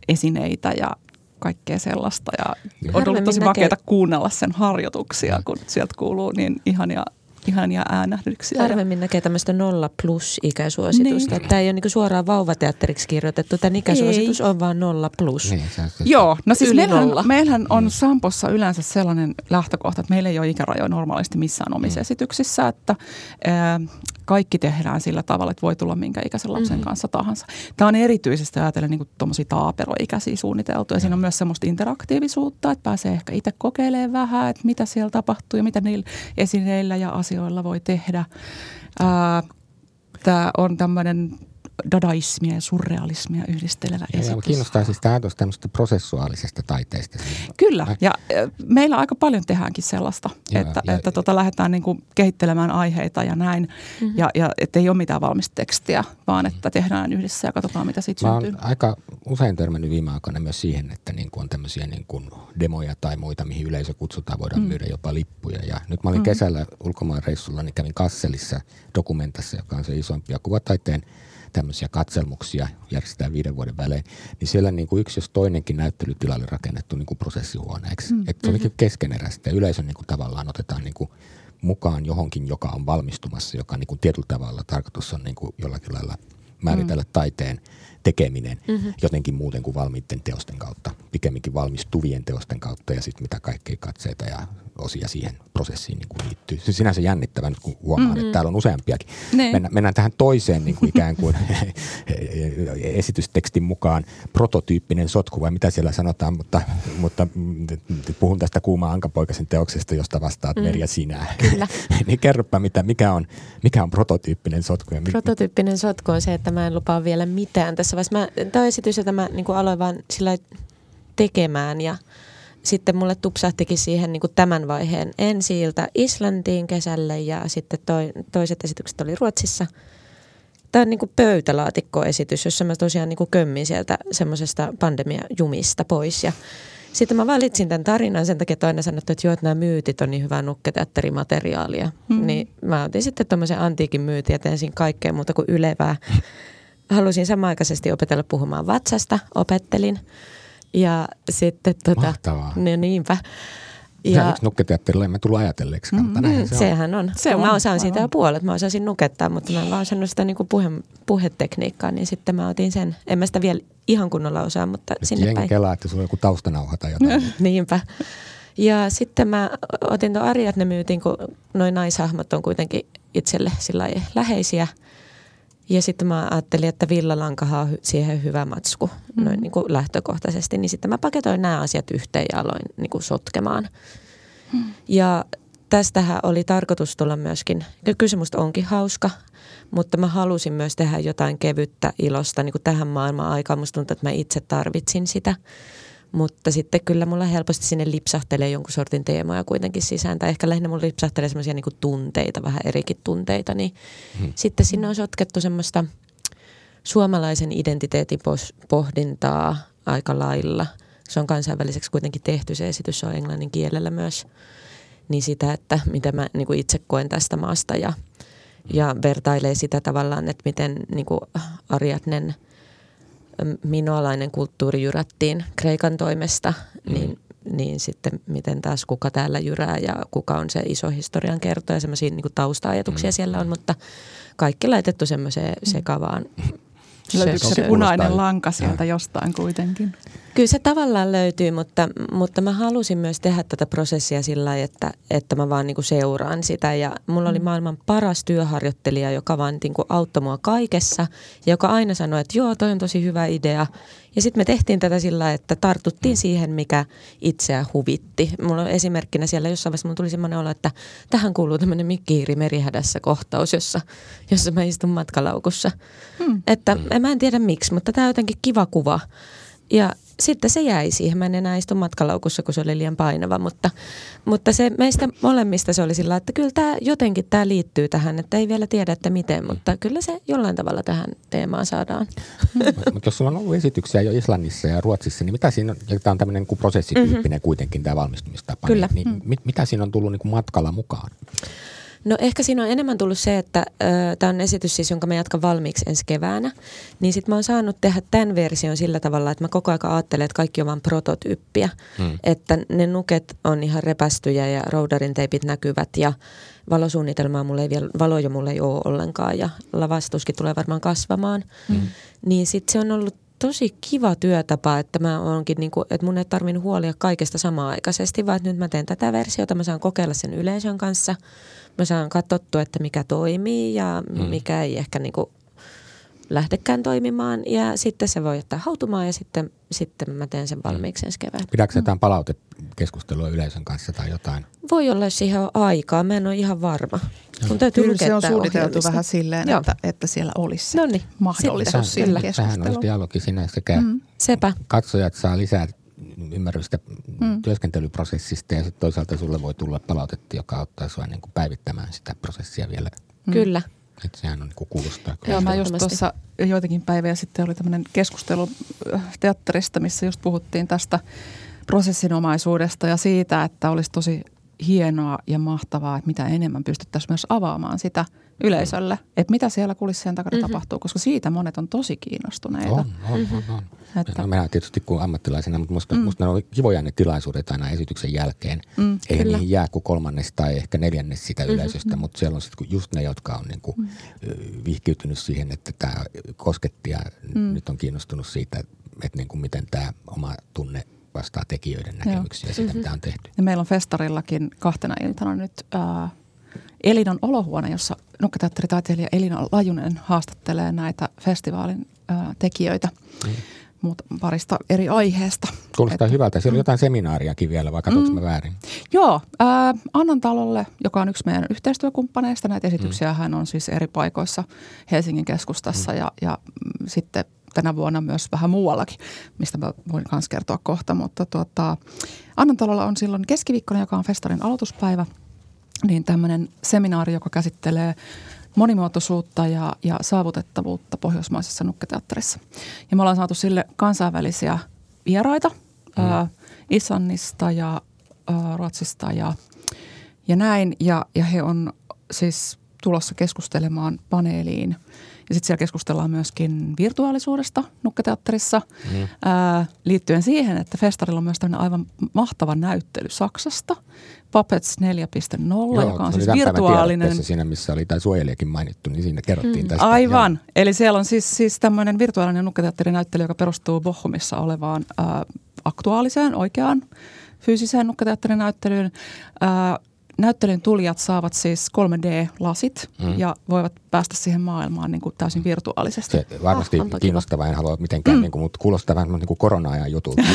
esineitä ja kaikkea sellaista. Ja on ollut tosi vakeata kuunnella sen harjoituksia, kun sieltä kuuluu niin ihania ihania äänähdyksiä. Harvemmin näkee tämmöistä nolla plus ikäsuositusta. Niin. Tämä ei ole niin suoraan vauvateatteriksi kirjoitettu. Tämä ikäsuositus ei. on vaan nolla plus. Niin, se, se, Joo, no siis meillähän, meillähän on mm. Sampossa yleensä sellainen lähtökohta, että meillä ei ole ikärajoja normaalisti missään omissa mm. esityksissä, että ää, kaikki tehdään sillä tavalla, että voi tulla minkä ikäisen lapsen mm-hmm. kanssa tahansa. Tämä on erityisesti ajatellen niin tuommoisia taaperoikäisiä suunniteltuja. Siinä on myös semmoista interaktiivisuutta, että pääsee ehkä itse kokeilemaan vähän, että mitä siellä tapahtuu ja mitä niillä esineillä ja asioilla voi tehdä. Tämä on tämmöinen dadaismia ja surrealismia yhdistelevä ja, esitys. Ja kiinnostaa siis tämä ajatus tämmöistä prosessuaalisesta taiteesta. Kyllä, ja meillä aika paljon tehdäänkin sellaista, ja, että, ja, että tota, lähdetään niin kuin kehittelemään aiheita ja näin, mm-hmm. ja, ja että ei ole mitään valmista tekstiä, vaan että tehdään yhdessä ja katsotaan, mitä siitä Mä syntyy. aika usein törmännyt viime aikoina myös siihen, että niin kuin on tämmöisiä niin kuin demoja tai muita, mihin yleisö kutsutaan, voidaan mm. myydä jopa lippuja. Ja nyt mä olin mm. kesällä ulkomaan reissulla, niin kävin Kasselissa dokumentassa, joka on se isompia kuvataiteen – tämmöisiä katselmuksia järjestetään viiden vuoden välein, niin siellä niin kuin yksi jos toinenkin näyttelytila oli rakennettu niin kuin prosessihuoneeksi. Mm. Että se olikin keskeneräistä ja yleisö niin kuin tavallaan otetaan niin kuin mukaan johonkin, joka on valmistumassa, joka niin kuin tietyllä tavalla tarkoitus on niin kuin jollakin lailla määritellä mm. taiteen tekeminen mm-hmm. jotenkin muuten kuin valmiitten teosten kautta, pikemminkin valmistuvien teosten kautta ja sitten mitä kaikkea katseita ja osia siihen prosessiin niin kuin liittyy. Se sinänsä jännittävä nyt kun huomaan, mm-hmm. että täällä on useampiakin. Mennään, mennään tähän toiseen niin kuin ikään kuin esitystekstin mukaan prototyyppinen sotku vai mitä siellä sanotaan, mutta, mutta puhun tästä Kuuma Ankapoikasen teoksesta, josta vastaat mm. Merja sinä. Kyllä. niin kerropa, mitä, mikä, on, mikä on prototyyppinen sotku? Ja prototyyppinen sotku on se, että mä en lupaa vielä mitään tässä vaiheessa. Tämä esitys, jota mä niin kuin aloin vaan sillä tekemään ja – sitten mulle tupsahtikin siihen niin kuin tämän vaiheen ensi Islantiin kesälle ja sitten toi, toiset esitykset oli Ruotsissa. Tämä on niin kuin pöytälaatikkoesitys, jossa mä tosiaan niin kuin kömmin sieltä semmoisesta pandemiajumista pois ja sitten mä valitsin tämän tarinan sen takia, että aina sanottu, että joo, että nämä myytit on niin hyvää nukketeatterimateriaalia. Mm. Niin mä otin sitten tuommoisen antiikin myytin ja tein siinä kaikkea muuta kuin ylevää. Halusin samaaikaisesti opetella puhumaan vatsasta, opettelin – ja sitten tota, Mahtavaa. No niinpä. Ja, yksi nukketeatterilla emme tullut ajatelleeksi, mm, mm, se sehän on. Se on. Mä osaan siitä jo puolet, mä osasin nukettaa, mutta mä en vaan osannut sitä niinku puhe, puhetekniikkaa, niin sitten mä otin sen. En mä sitä vielä ihan kunnolla osaa, mutta Nyt sinne päin. kelaa, että sulla on joku taustanauha tai jotain. Niinpä. Ja sitten mä otin tuon Ariadne myytin, kun noin naishahmot on kuitenkin itselle sillä läheisiä – ja sitten mä ajattelin, että villalankahan on siihen hyvä matsku mm. noin niin kuin lähtökohtaisesti. Niin sitten mä paketoin nämä asiat yhteen ja aloin niin kuin sotkemaan. Mm. Ja tästähän oli tarkoitus tulla myöskin, kysymys onkin hauska, mutta mä halusin myös tehdä jotain kevyttä ilosta niin kuin tähän maailman aikaan. Musta tuntuu, että mä itse tarvitsin sitä. Mutta sitten kyllä mulla helposti sinne lipsahtelee jonkun sortin teemoja kuitenkin sisään. Tai ehkä lähinnä mulla lipsahtelee semmoisia niin tunteita, vähän erikin tunteita. Niin hmm. sitten sinne on sotkettu semmoista suomalaisen identiteetin pohdintaa aika lailla. Se on kansainväliseksi kuitenkin tehty se esitys, se on englannin kielellä myös. Niin sitä, että mitä mä niin kuin itse koen tästä maasta ja, ja vertailee sitä tavallaan, että miten niin kuin Ariadnen – minoalainen kulttuuri jyrättiin Kreikan toimesta, mm. niin, niin sitten miten taas kuka täällä jyrää ja kuka on se iso historian kertoja, semmoisia niin tausta-ajatuksia mm. siellä on, mutta kaikki laitettu semmoiseen mm. sekavaan Löytyykö se punainen lanka sieltä jostain kuitenkin? Kyllä se tavallaan löytyy, mutta, mutta mä halusin myös tehdä tätä prosessia sillä lailla, että, että mä vaan niinku seuraan sitä. Ja mulla oli mm. maailman paras työharjoittelija, joka vaan niinku auttoi mua kaikessa. Ja joka aina sanoi, että joo, toi on tosi hyvä idea. Ja sitten me tehtiin tätä sillä että tartuttiin mm. siihen, mikä itseä huvitti. Mulla on esimerkkinä siellä jossain vaiheessa, mulla tuli semmoinen olo, että tähän kuuluu tämmöinen Mikkiiri merihädässä kohtaus, jossa, jossa mä istun matkalaukussa. Hmm. Että mä en tiedä miksi, mutta tämä on jotenkin kiva kuva. Ja sitten se jäi siihen. Mä en enää istu matkalaukussa, kun se oli liian painava, mutta, mutta se meistä molemmista se oli sillä, että kyllä tämä jotenkin tämä liittyy tähän, että ei vielä tiedä, että miten, mutta kyllä se jollain tavalla tähän teemaan saadaan. Mutta jos sulla on ollut esityksiä jo Islannissa ja Ruotsissa, niin mitä siinä on, ja tämä on tämmöinen kuin prosessityyppinen mm-hmm. kuitenkin tämä valmistumistapa, kyllä. niin, niin mit, mitä siinä on tullut niin kuin matkalla mukaan? No ehkä siinä on enemmän tullut se, että tämä on esitys siis, jonka mä jatkan valmiiksi ensi keväänä. Niin sit mä oon saanut tehdä tämän version sillä tavalla, että mä koko ajan ajattelen, että kaikki on vain prototyyppiä. Hmm. Että ne nuket on ihan repästyjä ja roudarin teipit näkyvät ja valosuunnitelmaa mulle ei vielä, valoja mulle ei ole ollenkaan ja lavastuskin tulee varmaan kasvamaan. Hmm. Niin sitten se on ollut tosi kiva työtapa, että mä onkin niinku, että mun ei tarvinnut huolia kaikesta samaan aikaisesti, vaan että nyt mä teen tätä versiota, mä saan kokeilla sen yleisön kanssa – mä saan katsottua, että mikä toimii ja mm. mikä ei ehkä niin kuin lähdekään toimimaan. Ja sitten se voi ottaa hautumaan ja sitten, sitten mä teen sen valmiiksi ensi kevään. Pidätkö jotain mm. palautekeskustelua yleisön kanssa tai jotain? Voi olla siihen aikaa. Mä en ole ihan varma. Mun täytyy Kyllä se on suunniteltu vähän silleen, että, että siellä olisi Noniin. mahdollisuus siihen keskusteluun. Tähän olisi dialogi siinä sekä mm. Sepä. katsojat saa lisää ymmärrystä mm. työskentelyprosessista ja sitten toisaalta sulle voi tulla palautetta, joka auttaa sinua niin kuin päivittämään sitä prosessia vielä. Mm. Kyllä. Että sehän on niin kuulostaa. Joo, mä just tuossa joitakin päiviä sitten oli tämmöinen keskustelu teatterista, missä just puhuttiin tästä prosessinomaisuudesta ja siitä, että olisi tosi hienoa ja mahtavaa, että mitä enemmän pystyttäisiin myös avaamaan sitä yleisölle, että mitä siellä kulissien takana mm-hmm. tapahtuu, koska siitä monet on tosi kiinnostuneita. On, on, on. on. Että. No, minä tietysti kuin ammattilaisena, mutta musta, mm. musta ne on kivoja ne tilaisuudet aina esityksen jälkeen. Mm, Eihän kyllä. niihin jää kuin kolmannes tai ehkä neljännes sitä mm-hmm. yleisöstä, mutta siellä on sitten just ne, jotka on niin kuin mm. vihkiytynyt siihen, että tämä kosketti ja mm. nyt on kiinnostunut siitä, että niin kuin miten tämä oma tunne vastaa tekijöiden näkemyksiä Joo. siitä, mm-hmm. mitä on tehty. Ja meillä on festarillakin kahtena iltana nyt äh, Elinon olohuone, jossa nukketeatteritaiteilija Elina Lajunen haastattelee näitä festivaalin äh, tekijöitä. Mm muut, parista eri aiheesta. Kuulostaa että, hyvältä. Siellä on mm. jotain seminaariakin vielä, vai katsoinko mm, väärin? Joo, äh, Annan talolle, joka on yksi meidän yhteistyökumppaneista. Näitä esityksiä mm. hän on siis eri paikoissa Helsingin keskustassa mm. ja, ja mm, sitten tänä vuonna myös vähän muuallakin, mistä mä voin myös kertoa kohta. Mutta tuota, Annan talolla on silloin keskiviikkona, joka on festarin aloituspäivä, niin tämmöinen seminaari, joka käsittelee monimuotoisuutta ja, ja saavutettavuutta pohjoismaisessa nukketeatterissa. Ja me ollaan saatu sille kansainvälisiä vieraita mm. ää, Islannista ja ää, Ruotsista ja, ja näin. Ja, ja he on siis tulossa keskustelemaan paneeliin – ja sitten siellä keskustellaan myöskin virtuaalisuudesta nukketeatterissa mm. ää, liittyen siihen, että Festarilla on myös tämmöinen aivan mahtava näyttely Saksasta. Puppets 4.0, Joo, joka on siis virtuaalinen. siinä, missä oli tämä suojelijakin mainittu, niin siinä kerrottiin mm. tästä. Aivan. Joo. Eli siellä on siis, siis tämmöinen virtuaalinen nukketeatterinäyttely, joka perustuu Bochumissa olevaan ää, aktuaaliseen, oikeaan fyysiseen nukketeatterinäyttelyyn. Ää, näyttelyn tulijat saavat siis 3D-lasit mm. ja voivat päästä siihen maailmaan niin kuin täysin virtuaalisesti. Se varmasti oh, kiinnostavaa, en halua mitenkään, mm. niin kuin, mutta kuulostaa vähän niin kuin korona-ajan jutulta.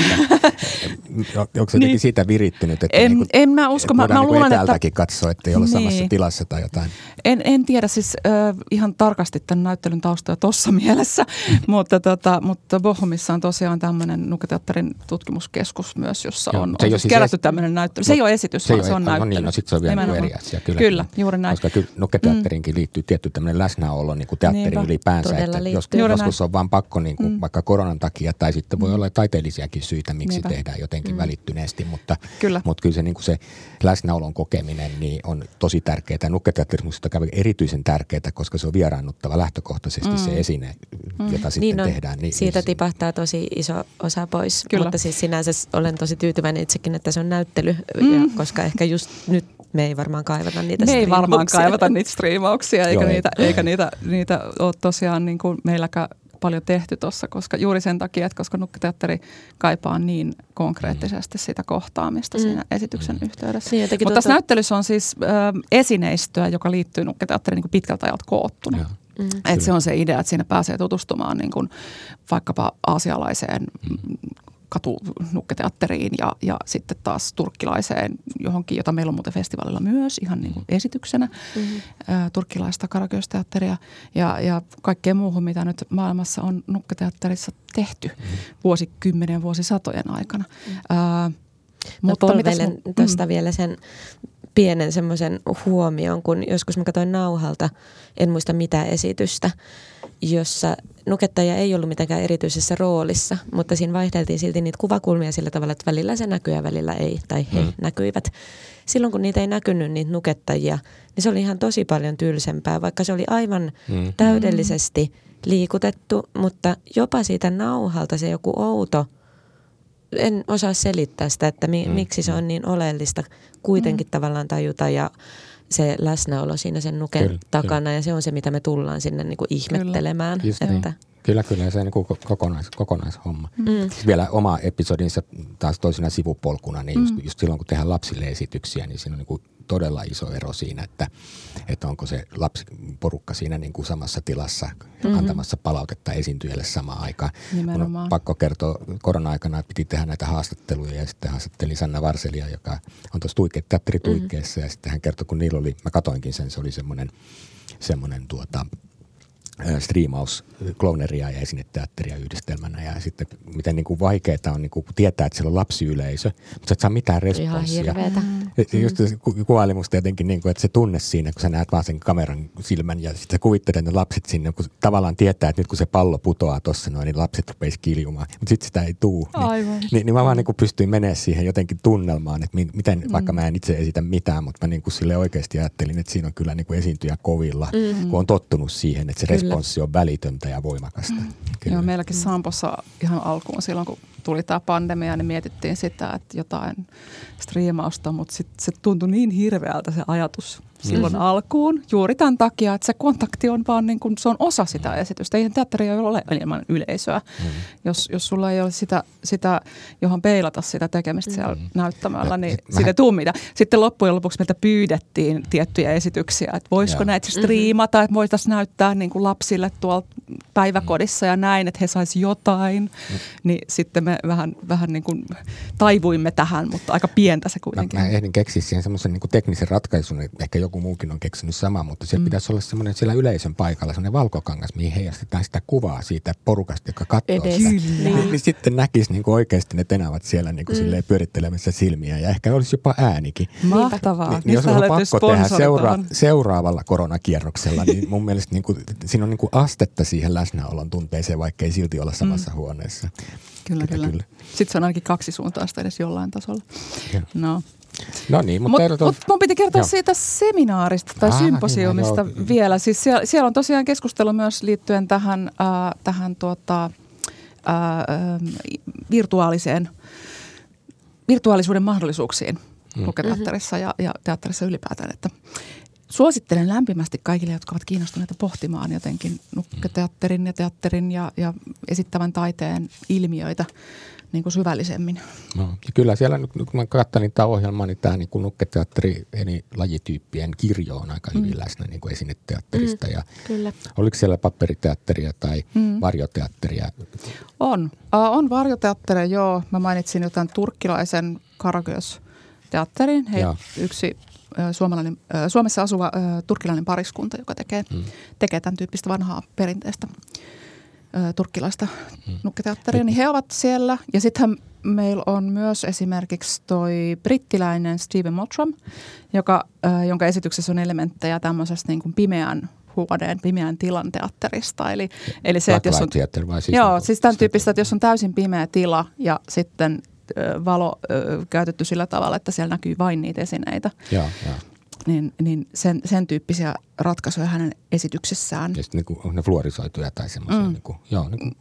onko se niin. siitä virittynyt, että en, niin kuin, en mä usko. Mä, mä niin luulen, että... katsoa, että ei ole niin. samassa tilassa tai jotain. En, en tiedä siis äh, ihan tarkasti tämän näyttelyn taustoja tuossa mielessä, mutta, tota, mutta Bohumissa on tosiaan tämmöinen Nuketeatterin tutkimuskeskus myös, jossa Joo, on, on siis kerätty es... tämmöinen näyttely. Se ei ole esitys, se vaan se on näyttely. No niin, no sit se on vielä eri asia. Kyllä, kyllä juuri näin. Koska kyllä Nuketeatterinkin mm. liittyy tietty tämmöinen läsnäolo niin kuin teatteriin Niinpä, ylipäänsä. Että jos, joskus on vaan pakko niin kuin, mm. vaikka koronan takia tai sitten voi mm. olla taiteellisiakin syitä, miksi Niinpä. tehdään jotenkin mm. välittyneesti. Mutta kyllä, mutta kyllä se, niin kuin se läsnäolon kokeminen niin on tosi tärkeää. Nukketeatterimusta on erityisen tärkeää, koska se on vieraannuttava lähtökohtaisesti mm. se esine, mm. jota sitten niin on, tehdään. Niin, siitä niin, tipahtaa tosi iso osa pois. Kyllä. Mutta siis sinänsä olen tosi tyytyväinen itsekin, että se on näyttely, mm. ja, koska ehkä just nyt me ei varmaan kaivata niitä Me ei varmaan kaivata niitä striimauksia, eikä, niitä, eikä niitä, niitä ole tosiaan niin kuin meilläkään paljon tehty tuossa, koska juuri sen takia, että koska nukketeatteri kaipaa niin konkreettisesti sitä kohtaamista mm. siinä esityksen mm. yhteydessä. Niin, Mutta tässä näyttelyssä on siis ö, esineistöä, joka liittyy nukketeatteriin niin pitkältä ajalta koottuna. Mm. Et se on se idea, että siinä pääsee tutustumaan niin kuin vaikkapa aasialaiseen mm katunukketeatteriin ja, ja sitten taas turkkilaiseen johonkin, jota meillä on muuten festivaalilla myös ihan niin kuin esityksenä, mm-hmm. ä, turkkilaista karaköösteatteria ja, ja kaikkea muuhun, mitä nyt maailmassa on nukketeatterissa tehty mm-hmm. vuosikymmenen, vuosisatojen aikana. Mm-hmm. Mutta polveilen tuosta mm. vielä sen pienen semmoisen huomion, kun joskus mä katsoin nauhalta, en muista mitä esitystä, jossa nukettaja ei ollut mitenkään erityisessä roolissa, mutta siinä vaihdeltiin silti niitä kuvakulmia sillä tavalla, että välillä se näkyy ja välillä ei, tai he mm. näkyivät. Silloin kun niitä ei näkynyt, niitä nukettajia, niin se oli ihan tosi paljon tylsempää, vaikka se oli aivan mm. täydellisesti liikutettu, mutta jopa siitä nauhalta se joku outo, en osaa selittää sitä, että mi, mm. miksi se on niin oleellista kuitenkin mm. tavallaan tajuta ja se läsnäolo siinä sen nuken kyllä, takana kyllä. ja se on se, mitä me tullaan sinne niin kuin ihmettelemään. Kyllä, että, niin. Kyllä, kyllä. Se on niin kokonais, kokonaishomma. Mm. Siis vielä oma episodinsa taas toisena sivupolkuna, niin just, mm. just silloin kun tehdään lapsille esityksiä, niin siinä on niin kuin todella iso ero siinä, että, että onko se lapsiporukka siinä niin kuin samassa tilassa mm-hmm. antamassa palautetta esiintyjälle samaan aikaan. Nimenomaan. On pakko kertoa, korona-aikana piti tehdä näitä haastatteluja ja sitten haastattelin Sanna Varselia, joka on tuossa tuike, teatterituikkeessa mm-hmm. ja sitten hän kertoi, kun niillä oli, mä katoinkin sen, se oli semmoinen semmoinen tuota, striimaus klouneria ja esineteatteria yhdistelmänä ja sitten miten niin kuin vaikeaa on niin kuin tietää, että siellä on lapsiyleisö, mutta sä et saa mitään responssia. Ihan hirveetä. Mm. Just se kuvaili musta jotenkin, niin kuin, että se tunne siinä, kun sä näet vaan sen kameran silmän ja sitten sä kuvittelet ne lapset sinne, kun tavallaan tietää, että nyt kun se pallo putoaa tuossa noin, niin lapset rupeisi kiljumaan, mutta sitten sitä ei tuu. Niin, Aivan. Niin, niin mä vaan niin kuin pystyin menemään siihen jotenkin tunnelmaan, että miten, mm. vaikka mä en itse esitä mitään, mutta mä niin kuin sille oikeasti ajattelin, että siinä on kyllä niin kuin esiintyjä kovilla, mm. kun on tottunut siihen, että se responssi on välitöntä ja voimakasta. Mm. Joo, meilläkin Sampossa ihan alkuun silloin, kun tuli tämä pandemia, niin mietittiin sitä, että jotain striimausta, mutta sitten se tuntui niin hirveältä se ajatus silloin mm. alkuun, juuri tämän takia, että se kontakti on vaan niin kuin, se on osa sitä mm. esitystä. Ei teatteri ei ole ilman yleisöä, mm. jos, jos sulla ei ole sitä, sitä, johon peilata sitä tekemistä siellä mm. näyttämällä, niin ja, siitä ei tule mitään. Sitten loppujen lopuksi meiltä pyydettiin tiettyjä esityksiä, että voisiko ja. näitä striimata, että voitaisiin näyttää niin kuin lapsille tuolla päiväkodissa ja näin, että he saisi jotain. Mm. Niin sitten me vähän, vähän niin kuin taivuimme tähän, mutta aika pientä se kuitenkin. Mä, mä ehdin keksiä siihen semmoisen niin teknisen ratkaisun, että ehkä joku muukin on keksinyt sama, mutta siellä mm. pitäisi olla semmoinen siellä yleisön paikalla semmoinen valkokangas, mihin heijastetaan sitä kuvaa siitä porukasta, joka katsoo Edes. sitä. Niin, niin sitten näkisi niin kuin oikeasti ne tenavat siellä niin kuin mm. pyörittelemässä silmiä ja ehkä olisi jopa äänikin. Mahtavaa. Niin, niin jos on pakko tehdä seura- seuraavalla koronakierroksella, niin mun mielestä niin kuin, siinä on niin kuin astetta siihen läsnäolon tunteeseen, vaikka ei silti olla samassa mm. huoneessa. Kyllä, kyllä, kyllä. Sitten se on ainakin kaksi suuntaista edes jollain tasolla. Ja. No. No niin, mutta... Mut, mut mun piti kertoa joo. siitä seminaarista tai ah, symposiumista niin, vielä. Siis siellä, siellä on tosiaan keskustelu myös liittyen tähän, äh, tähän tuota, äh, virtuaaliseen, virtuaalisuuden mahdollisuuksiin mm. luketeatterissa ja, ja teatterissa ylipäätään. Että suosittelen lämpimästi kaikille, jotka ovat kiinnostuneita pohtimaan jotenkin nukketeatterin ja teatterin ja, ja esittävän taiteen ilmiöitä – niin kuin syvällisemmin. No, ja kyllä siellä, nyt kun mä katsoin tämä ohjelma, niin tämä niin nukketeatteri eri lajityyppien kirjo on aika hyvin mm. läsnä niin kuin esineteatterista. Mm, ja kyllä. Oliko siellä paperiteatteria tai mm. varjoteatteria? On. Uh, on varjoteatteria, joo. Mä mainitsin jotain turkkilaisen Karagös-teatterin. He, yksi suomalainen, Suomessa asuva turkkilainen pariskunta, joka tekee, mm. tekee tämän tyyppistä vanhaa perinteistä turkkilaista mm. nukketeatteria, niin he ovat siellä. Ja sittenhän meillä on myös esimerkiksi toi brittiläinen Stephen Mottram, joka, jonka esityksessä on elementtejä tämmöisestä niin kuin pimeän huoneen, pimeän tilan teatterista. Eli, eli se, että jos on, vai siis joo, siis tämän tyyppistä, että jos on täysin pimeä tila ja sitten valo ö, käytetty sillä tavalla, että siellä näkyy vain niitä esineitä. Joo, joo niin, niin sen, sen tyyppisiä ratkaisuja hänen esityksessään. Ja sitten niin ne fluorisoituja tai semmoisia. Mm. Niin kuin, joo, niin kuin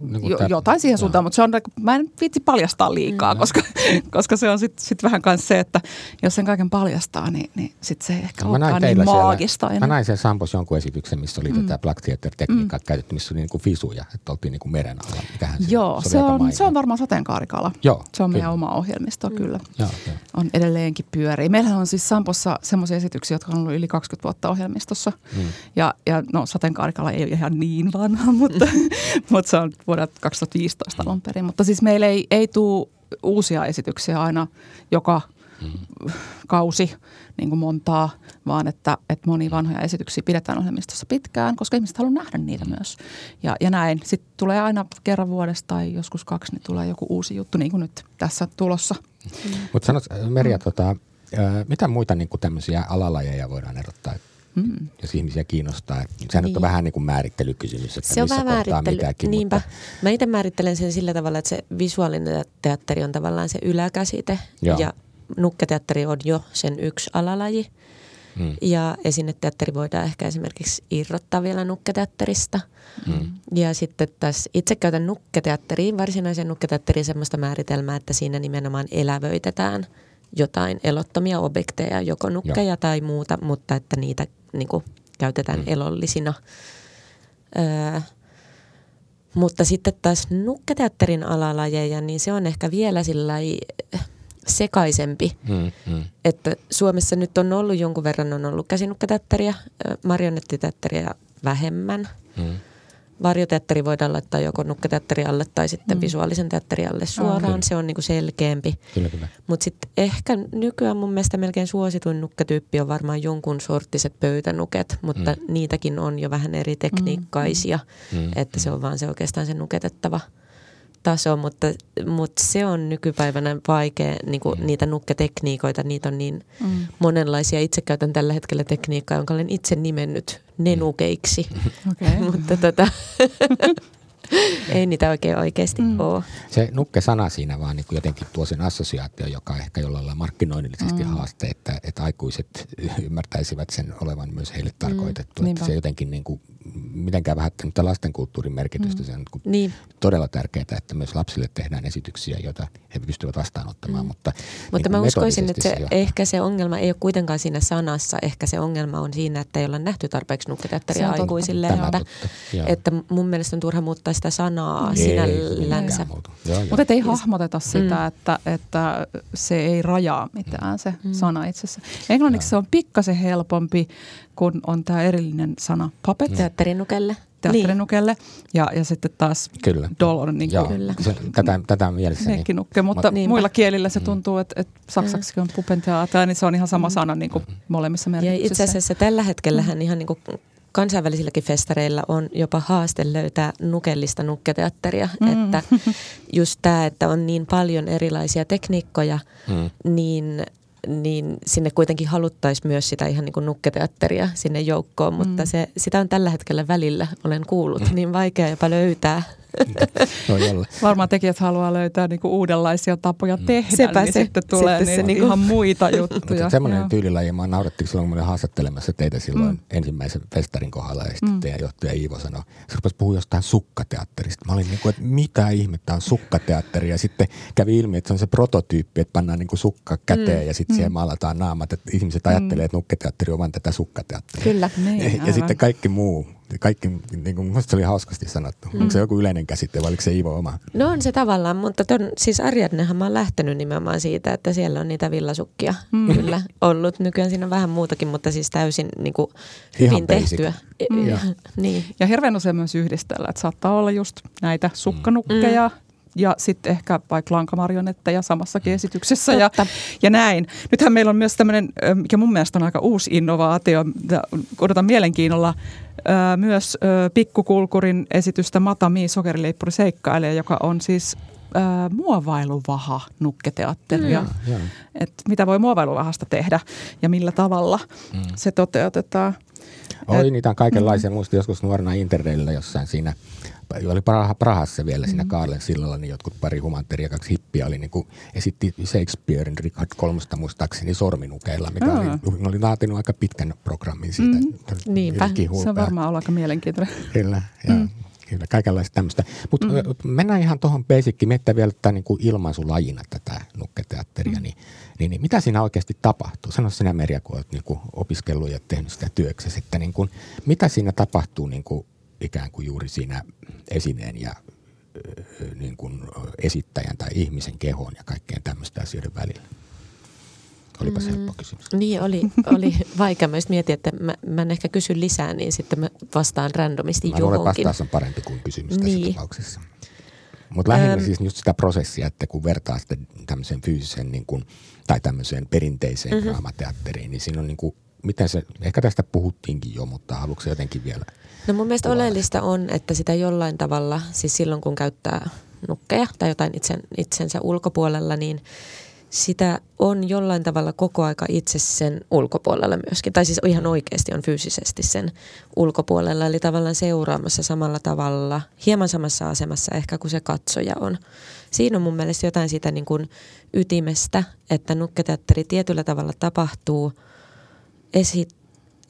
Niin jo, tää- jotain siihen suuntaan, mutta se on, mä en viitsi paljastaa liikaa, Mm. koska, koska se on sitten sit vähän myös se, että jos sen kaiken paljastaa, niin, niin sitten se ei ehkä näin olekaan niin maagista siellä, mä näin siellä Sampos jonkun esityksen, missä oli mm. tätä Black Theater-tekniikkaa mm. käytetty, missä oli niin kuin fisuja, että oltiin niin kuin meren alla. Mikähän se, Joo, se aika on, se on varmaan sateenkaarikala. Joo, se on meidän kyllä. oma ohjelmisto, kyllä. Joo, joo. On edelleenkin pyörii. Meillähän on siis Sampossa semmoisia esityksiä, jotka on ollut yli 20 vuotta ohjelmistossa. Mm. Ja, ja no sateenkaarikala ei ole ihan niin vanha, mutta, mutta se on vuodelta 2015 alun perin. Mutta siis meillä ei, ei tule uusia esityksiä aina joka kausi niin kuin montaa, vaan että, että moni vanhoja esityksiä pidetään ohjelmistossa pitkään, koska ihmiset haluaa nähdä niitä myös. Ja, ja näin. Sitten tulee aina kerran vuodesta tai joskus kaksi, niin tulee joku uusi juttu, niin kuin nyt tässä tulossa. Mutta sanot, Merja, tota, ää, mitä muita niin kuin tämmöisiä alalajeja voidaan erottaa, Mm. jos ihmisiä kiinnostaa? Sehän nyt on Niin. vähän niin kuin määrittelykysymys, että Se on missä vähän kohtaa määrittely. mitäkin. Niinpä. Mutta, Mä itse määrittelen sen sillä tavalla, että se visuaalinen teatteri on tavallaan se yläkäsite. Joo. Ja nukketeatteri on jo sen yksi alalaji. mm, Ja esineteatteri voidaan ehkä esimerkiksi irrottaa vielä nukketeatterista. mm, Ja sitten tässä itse käytän nukketeatteriin, varsinaisen nukketeatteriin semmoista määritelmää, että siinä nimenomaan elävöitetään jotain elottomia objekteja, joko nukkeja Joo. tai muuta, mutta että niitä niin kuin, käytetään mm. elollisina. Öö, mutta sitten taas nukketeatterin alalajeja, niin se on ehkä vielä sillä sekaisempi. mm, mm, Että Suomessa nyt on ollut jonkun verran, on ollut käsinukketeatteria, marionettiteatteria vähemmän. mm. Varjoteatteri voidaan laittaa joko nukketeatteri alle tai sitten mm. visuaalisen teatterin alle suoraan. Kyllä. Se on niinku selkeämpi. Kyllä, kyllä. Mutta sitten ehkä nykyään mun mielestä melkein suosituin nukketyyppi on varmaan jonkun sorttiset pöytänuket, mutta mm. niitäkin on jo vähän eri tekniikkaisia, Mm, mm. että se on vaan se oikeastaan se nuketettava taso, mutta, mutta se on nykypäivänä vaikea, niin kuin mm. niitä nukketekniikoita, niitä on niin Mm. monenlaisia. Itse käytän tällä hetkellä tekniikkaa, jonka olen itse nimennyt nenukeiksi, Okay. mutta tota, ei niitä oikein oikeasti mm. ole. Se nukke-sana siinä vaan niin kuin jotenkin tuo sen assosiaatio, joka ehkä jollain lailla markkinoinnillisesti mm. haaste, että, että aikuiset ymmärtäisivät sen olevan myös heille tarkoitettu. Mm. Niinpä. Että se jotenkin niin kuin, mitenkään vähättänyt lastenkulttuurin merkitystä. Mm. Se on niin kuin Niin. todella tärkeää, että myös lapsille tehdään esityksiä, joita he pystyvät vastaanottamaan. Mm. Mutta, Mutta niin mä uskoisin, että se, metodisesti ehkä se ongelma ei ole kuitenkaan siinä sanassa. Ehkä se ongelma on siinä, että ei olla nähty tarpeeksi Se totta. aikuisille. Tämä Että, totta, joo. että mun mielestä on turha muuttaa sitä sanaa Ei, sinällänsä. Joo, joo. Mutta ei hahmoteta sitä, mm. että, että se ei rajaa mitään se mm. sana itsessä. Englanniksi se on pikkasen helpompi, kun on tämä erillinen sana puppet Teatterinukelle. teatterinukelle ja, ja sitten taas Kyllä. doll on niin kuin Kyllä. se, tätä, tätä on mielessäni. nekkinukke, mutta Niinpä. muilla kielillä se tuntuu, että, että saksaksi on pupenteater, niin se on ihan sama sana niin kuin molemmissa Ja merkityksissä. itse asiassa tällä hetkellähän ihan niin kuin kansainvälisilläkin festareilla on jopa haaste löytää nukellista nukketeatteria. Mm. Että just tämä, että on niin paljon erilaisia tekniikkoja, Mm. niin, niin sinne kuitenkin haluttaisiin myös sitä ihan niin kuin nukketeatteria sinne joukkoon, mutta Mm. se, sitä on tällä hetkellä välillä, olen kuullut, niin vaikea jopa löytää. Olla. Varmaan tekijät haluaa löytää niinku uudenlaisia tapoja tehdä, Sepä niin se. sitten tulee Sitten se niin, niinku- ihan muita juttuja. Mutta semmoinen Joo. tyylilaji, mä naurattiin silloin, kun mä olin haastattelemassa teitä silloin mm. ensimmäisen festarin kohdalla, ja sitten mm. teidän johtaja Iivo sanoi, se rupesi puhua jostain sukkateatterista. Mä olin niin kuin, että mitä ihmettä on sukkateatteri, ja sitten kävi ilmi, että se on se prototyyppi, että pannaan niin kuin sukka käteen, mm. ja sitten mm. siihen maalataan naamat, että ihmiset ajattelee, että nukketeatteri on vain tätä sukkateatteria. Kyllä. Niin, ja, ja sitten kaikki muu, kaikki, niin kuin, musta se oli hauskasti sanottu. Mm. Onko se joku yleinen käsite vai oliko se Iivo oma? No on se tavallaan, mutta ton, siis Ariadnehan mä oon lähtenyt nimenomaan siitä, että siellä on niitä villasukkia mm. kyllä ollut. Nykyään siinä on vähän muutakin, mutta siis täysin niin kuin Ihan hyvin basic. tehtyä. Mm. Ja. niin. Ja hirveän usein myös yhdistellä, että saattaa olla just näitä sukkanukkeja mm. Ja sitten ehkä vaikka lankamarionetteja samassakin esityksessä ja, ja näin. Nythän meillä on myös tämmöinen, mikä mun mielestä on aika uusi innovaatio, odotan mielenkiinnolla, myös Pikkukulkurin esitystä Matami sokerileippuri seikkailija, joka on siis ö, muovailuvaha nukketeatteria. Mm. Joo. Et mitä voi muovailuvahasta tehdä ja millä tavalla mm. se toteutetaan. Oli niitä on kaikenlaisia. Muistin joskus nuorena Interraililla jossain siinä, oli Praha, Prahassa vielä siinä Kaarlen sillalla, niin jotkut pari humanteria ja kaksi hippiä oli niin kuin, esitti Shakespearein Richard kolmosta muistaakseni sorminukeilla, mikä Aa. oli, ne oli laatinut aika pitkän programmin siitä. Niinpä. Jotenkin Se on varmaan ollut aika mielenkiintoinen. Kyllä, ja Kyllä, kaikenlaista tämmöistä. Mutta mm. mennään ihan tuohon basickiin, miettiä vielä tätä niin kuin ilmaisulajina tätä nukketeatteria, mm. niin, niin, niin, mitä siinä oikeasti tapahtuu? Sano sinä Merja, kun olet niin kuin opiskellut ja tehnyt sitä työksesi, että niin kuin, mitä siinä tapahtuu niin kuin ikään kuin juuri siinä esineen ja niin kuin esittäjän tai ihmisen kehon ja kaikkeen tämmöistä asioiden välillä? Olipa mm. helppo kysymys. Niin, oli, oli vaikea myös miettiä, että mä, mä en ehkä kysy lisää, niin sitten mä vastaan randomisti mä johonkin. Mä vastaus on parempi kuin kysymys niin. tässä tapauksessa. Mutta lähinnä ähm. siis just sitä prosessia, että kun vertaa sitä tämmöiseen fyysisen niin kuin, tai tämmöiseen perinteiseen mm-hmm. draamateatteriin, niin siinä on niin kuin, miten se, ehkä tästä puhuttiinkin jo, mutta haluatko jotenkin vielä No mun mielestä kuvaa? oleellista on, että sitä jollain tavalla, siis silloin kun käyttää nukkeja tai jotain itsen, itsensä ulkopuolella, niin sitä on jollain tavalla koko aika itse sen ulkopuolella myöskin. Tai siis ihan oikeasti on fyysisesti sen ulkopuolella, eli tavallaan seuraamassa samalla tavalla, hieman samassa asemassa ehkä kuin se katsoja on. Siinä on mun mielestä jotain siitä niin kuin ytimestä, että nukketeatteri tietyllä tavalla tapahtuu esi-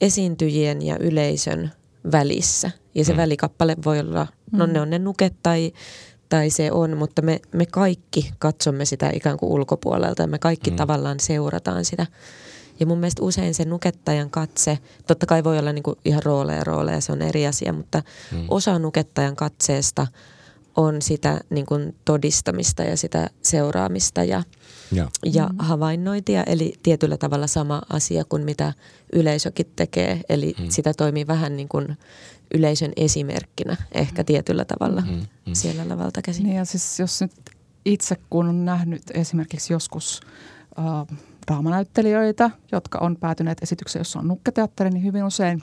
esiintyjien ja yleisön välissä. Ja se mm. välikappale voi olla, no ne on ne nuket tai tai se on, mutta me, me kaikki katsomme sitä ikään kuin ulkopuolelta ja me kaikki mm. tavallaan seurataan sitä. Ja mun mielestä usein se nukettajan katse, totta kai voi olla niin kuin ihan rooleja rooleja, se on eri asia, mutta mm. osa nukettajan katseesta on sitä niin kuin todistamista ja sitä seuraamista ja, ja. ja mm. havainnointia. Eli tietyllä tavalla sama asia kuin mitä yleisökin tekee. Eli mm. sitä toimii vähän niin kuin yleisön esimerkkinä ehkä tietyllä tavalla mm, mm. siellä lavalta käsin. Niin ja siis jos nyt itse kun on nähnyt esimerkiksi joskus äh, draamanäyttelijöitä, jotka on päätyneet esitykseen, jossa on nukketeatteri, niin hyvin usein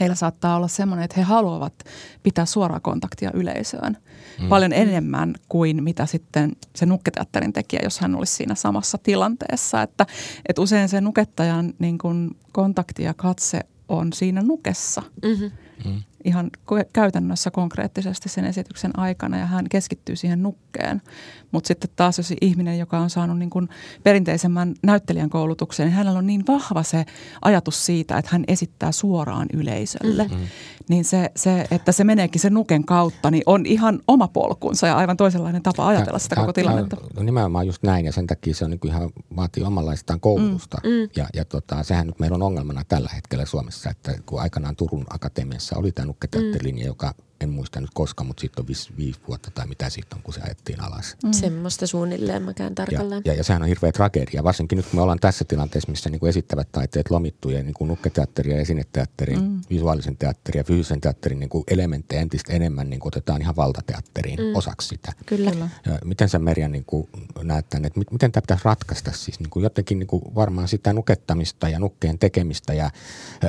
heillä saattaa olla semmoinen, että he haluavat pitää suoraa kontaktia yleisöön mm. paljon enemmän kuin mitä sitten se nukketeatterin tekijä, jos hän olisi siinä samassa tilanteessa. Että, että usein se nukettajan niin kuin kontakti ja katse on siinä nukessa. Mm-hmm. Mm. Ihan käytännössä konkreettisesti sen esityksen aikana ja hän keskittyy siihen nukkeen. Mutta sitten taas jos ihminen, joka on saanut niin kuin perinteisemmän näyttelijän koulutuksen, niin hänellä on niin vahva se ajatus siitä, että hän esittää suoraan yleisölle. Mm-hmm. Niin se, se, että se meneekin sen nuken kautta, niin on ihan oma polkunsa ja aivan toisenlainen tapa ajatella sitä koko tilannetta. No nimenomaan just näin ja sen takia se on niin kuin ihan vaatii omanlaistaan koulutusta. Mm, mm. Ja, ja tota, sehän nyt meillä on ongelmana tällä hetkellä Suomessa, että kun aikanaan Turun Akatemiassa oli tämä nukketeattelinja, mm. joka en muista nyt koska, mutta sitten on viisi, viisi vuotta tai mitä sitten on, kun se ajettiin alas. Mm. Semmoista suunnilleen mäkään tarkalleen. Ja, ja, ja sehän on hirveä tragedia, varsinkin nyt kun me ollaan tässä tilanteessa, missä niin kuin esittävät taiteet lomittuu ja niin kuin nukketeatteri ja esineteatteri, mm. visuaalisen teatterin ja fyysisen teatterin niin kuin elementtejä entistä enemmän niin kuin otetaan ihan valtateatteriin mm. osaksi sitä. Kyllä. Ja miten sä Merja niin kuin näet tämän, että miten tämä pitäisi ratkaista siis niin kuin jotenkin niin kuin varmaan sitä nukettamista ja nukkeen tekemistä ja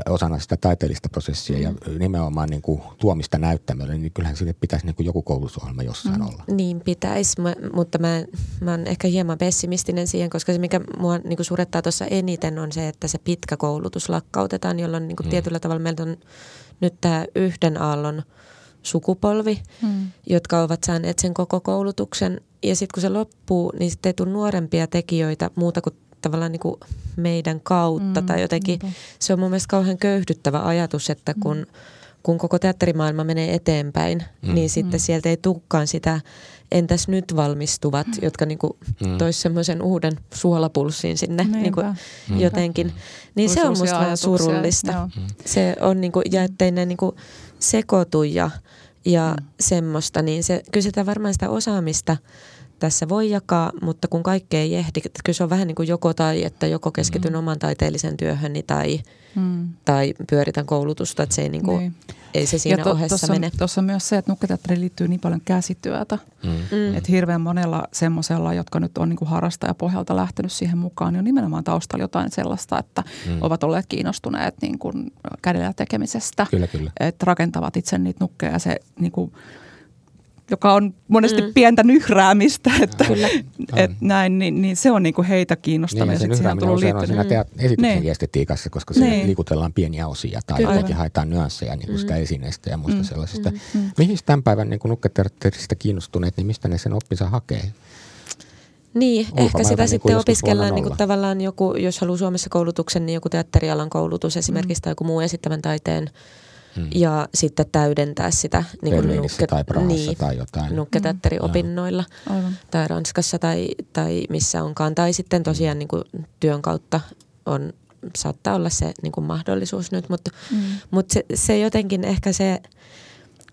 osana sitä taiteellista prosessia mm. ja nimenomaan niin kuin tuomista näyttämään nuorisotyölle, niin kyllähän sille pitäisi niin kuin joku koulutusohjelma jossain mm. olla. Niin pitäisi, mä, mutta mä, mä oon ehkä hieman pessimistinen siihen, koska se mikä mua niin kuin surettaa tuossa eniten on se, että se pitkä koulutus lakkautetaan, jolloin niin kuin mm. tietyllä tavalla meillä on nyt tämä yhden aallon sukupolvi, mm. jotka ovat saaneet sen koko koulutuksen. Ja sitten kun se loppuu, niin sitten ei tule nuorempia tekijöitä muuta kuin tavallaan niin kuin meidän kautta mm, tai jotenkin. Mm. Se on mun mielestä kauhean köyhdyttävä ajatus, että kun mm kun koko teatterimaailma menee eteenpäin, mm. niin sitten mm. sieltä ei tukkaan sitä entäs nyt valmistuvat, mm. jotka niinku mm. tois semmoisen uuden suolapulssin sinne niinku mm. jotenkin. Niin se on musta vähän surullista. Mm. Se on niinku, ja ettei ne niinku sekoitu ja, ja mm. semmoista, niin se, kyllä sitä varmaan sitä osaamista tässä voi jakaa, mutta kun kaikkea ei ehdi, että kyllä se on vähän niin kuin joko tai, että joko keskityn mm. oman taiteellisen työhöni tai, mm. tai pyöritän koulutusta, että se ei, niin kuin, niin. ei se siinä ja to, ohessa tossa, mene. Tuossa on myös se, että nukketeatteriin liittyy niin paljon käsityötä, mm. mm. että hirveän monella semmoisella, jotka nyt on niin kuin harrastajapohjalta lähtenyt siihen mukaan, niin on nimenomaan taustalla jotain sellaista, että mm. ovat olleet kiinnostuneet niin kuin kädellä tekemisestä, kyllä, kyllä. että rakentavat itse niitä nukkeja ja se niin kuin, joka on monesti mm. pientä nyhräämistä, että et näin, niin, niin se on niinku heitä kiinnostanut. Niin, ja se nyhrääminen on usein on siinä teat- esityksen niin. estetiikassa, koska se niin. liikutellaan pieniä osia tai Kyllä. jotenkin haetaan nyansseja niin kuin mm. sitä esineestä ja muista mm. sellaisista. Mm. Mm. Mihin tämän päivän niin nukketeatterista kiinnostuneet, niin mistä ne sen oppinsa hakee? Niin, ehkä sitä niin sitten opiskellaan niin kuin tavallaan joku, jos haluaa Suomessa koulutuksen, niin joku teatterialan koulutus esimerkiksi mm. tai joku muu esittävän taiteen hmm. ja sitten täydentää sitä niin kuin nukke, tai Prahassa niin, tai jotain. nukketeatteriopinnoilla hmm. tai Ranskassa tai, tai missä onkaan. Tai sitten tosiaan niin kuin työn kautta on, saattaa olla se niin kuin mahdollisuus nyt, mutta, hmm. mutta se, se jotenkin ehkä se –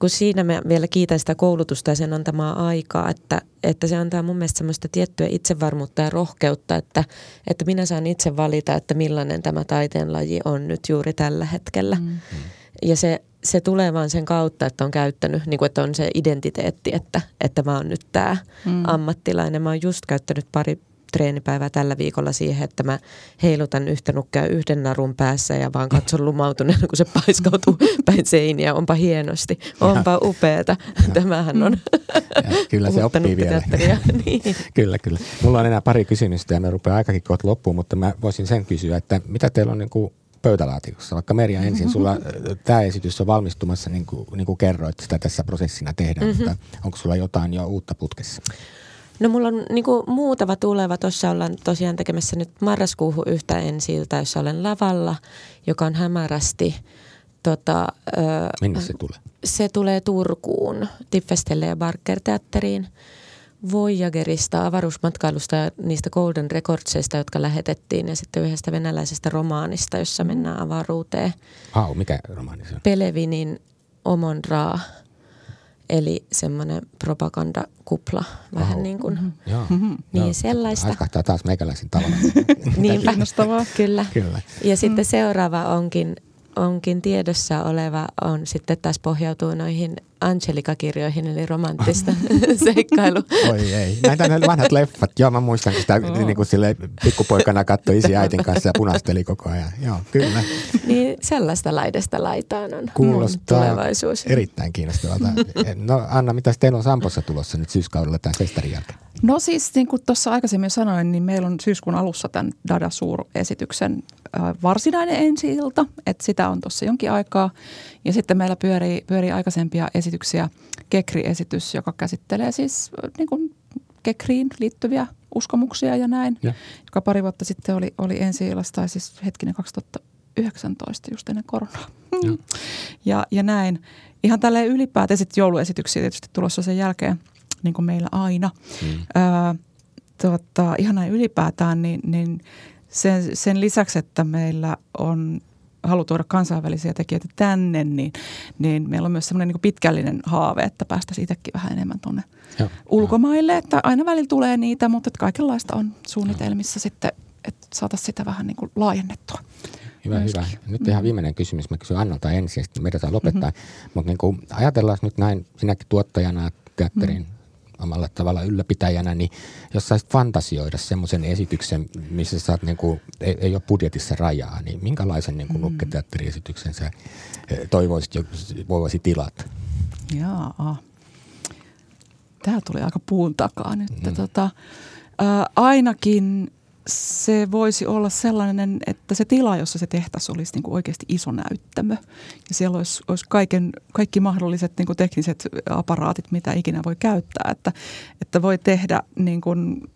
kun siinä mä vielä kiitän sitä koulutusta ja sen antamaa aikaa, että, että se antaa mun mielestä semmoista tiettyä itsevarmuutta ja rohkeutta, että, että minä saan itse valita, että millainen tämä taiteenlaji on nyt juuri tällä hetkellä. Mm. Ja se, se tulee vaan sen kautta, että on käyttänyt, niin kuin, että on se identiteetti, että, että mä oon nyt tämä mm. ammattilainen. Mä oon just käyttänyt pari treenipäivää tällä viikolla siihen, että mä heilutan yhtä nukkea yhden narun päässä ja vaan katson lumautuneena, kun se paiskautuu päin seiniä. Onpa hienosti, onpa upeeta. Tämähän on ja, Kyllä se oppii vielä. niin. kyllä, kyllä. Mulla on enää pari kysymystä ja me rupeaa aikakin kohta loppuun, mutta mä voisin sen kysyä, että mitä teillä on niin kuin pöytälaatikossa? Vaikka Merja ensin, sulla tämä esitys on valmistumassa, niin kuin, niin kuin kerroit, sitä tässä prosessina tehdään, mm-hmm. mutta onko sulla jotain jo uutta putkessa? No mulla on niin kuin muutama tuleva. Tuossa ollaan tosiaan tekemässä nyt marraskuuhun yhtä ensi jossa olen lavalla, joka on hämärästi. Tota, Minne se tulee? Se tulee Turkuun, Tiffestelle ja Barker-teatteriin. Voyagerista, avaruusmatkailusta ja niistä Golden Recordsista, jotka lähetettiin ja sitten yhdestä venäläisestä romaanista, jossa mennään avaruuteen. Wow, mikä romaani se on? Pelevinin Omonraa Eli semmoinen propagandakupla, vähän oh. niin kuin, mm-hmm. Joo. Mm-hmm. niin Joo. sellaista. Haiskahtaa taas meikäläisin tavalla. Niinpä, kyllä. kyllä. Ja sitten mm. seuraava onkin onkin tiedossa oleva on sitten taas pohjautuu noihin Angelika-kirjoihin, eli romanttista seikkailu. Oi ei. Näitä ne vanhat leffat. Joo, mä muistan, kun sitä oh. niin kuin sille pikkupoikana katsoi isi äitin kanssa ja punasteli koko ajan. Joo, kyllä. Niin sellaista laidasta laitaan on Kuulostaa tulevaisuus. erittäin kiinnostavalta. No Anna, mitä teillä on Sampossa tulossa nyt syyskaudella tämän festarin jälkeen? No siis niin kuin tuossa aikaisemmin sanoin, niin meillä on syyskuun alussa tämän Dada Suur-esityksen varsinainen ensi-ilta, että sitä on tuossa jonkin aikaa. Ja sitten meillä pyörii, pyörii aikaisempia esityksiä. Kekri-esitys, joka käsittelee siis niin kuin Kekriin liittyviä uskomuksia ja näin, ja. joka pari vuotta sitten oli, oli ensi illasta, tai siis hetkinen 2019 just ennen koronaa. Ja, ja, ja näin. Ihan tälleen ylipäätään sitten jouluesityksiä tietysti tulossa sen jälkeen, niin kuin meillä aina. Mm. Öö, tota, ihan näin ylipäätään, niin, niin sen, sen lisäksi, että meillä on halu tuoda kansainvälisiä tekijöitä tänne, niin, niin meillä on myös semmoinen niin pitkällinen haave, että päästäisiin itsekin vähän enemmän tuonne ulkomaille. Että aina välillä tulee niitä, mutta että kaikenlaista on suunnitelmissa Joo. sitten, että saataisiin sitä vähän niin kuin laajennettua. Hyvä, myöskin. hyvä. Nyt ihan viimeinen kysymys. Mä kysyn Annalta ensin ja sitten meidän lopettaa. Mm-hmm. Mutta niin ajatellaan nyt näin, sinäkin tuottajana, teatterin mm-hmm omalla tavalla ylläpitäjänä, niin jos saisit fantasioida semmoisen esityksen, missä sä oot, niin kuin, ei, ei ole budjetissa rajaa, niin minkälaisen niin kuin mm. nukketeatteriesityksen sä eh, toivoisit, voisi tilata? Jaa. Tämä tuli aika puun takaa nyt. Mm. Tota, ää, ainakin se voisi olla sellainen, että se tila, jossa se tehtäs olisi niin kuin oikeasti iso näyttämö. Ja siellä olisi, olisi kaiken, kaikki mahdolliset niin kuin tekniset aparaatit, mitä ikinä voi käyttää. Että, että voi tehdä niin kuin,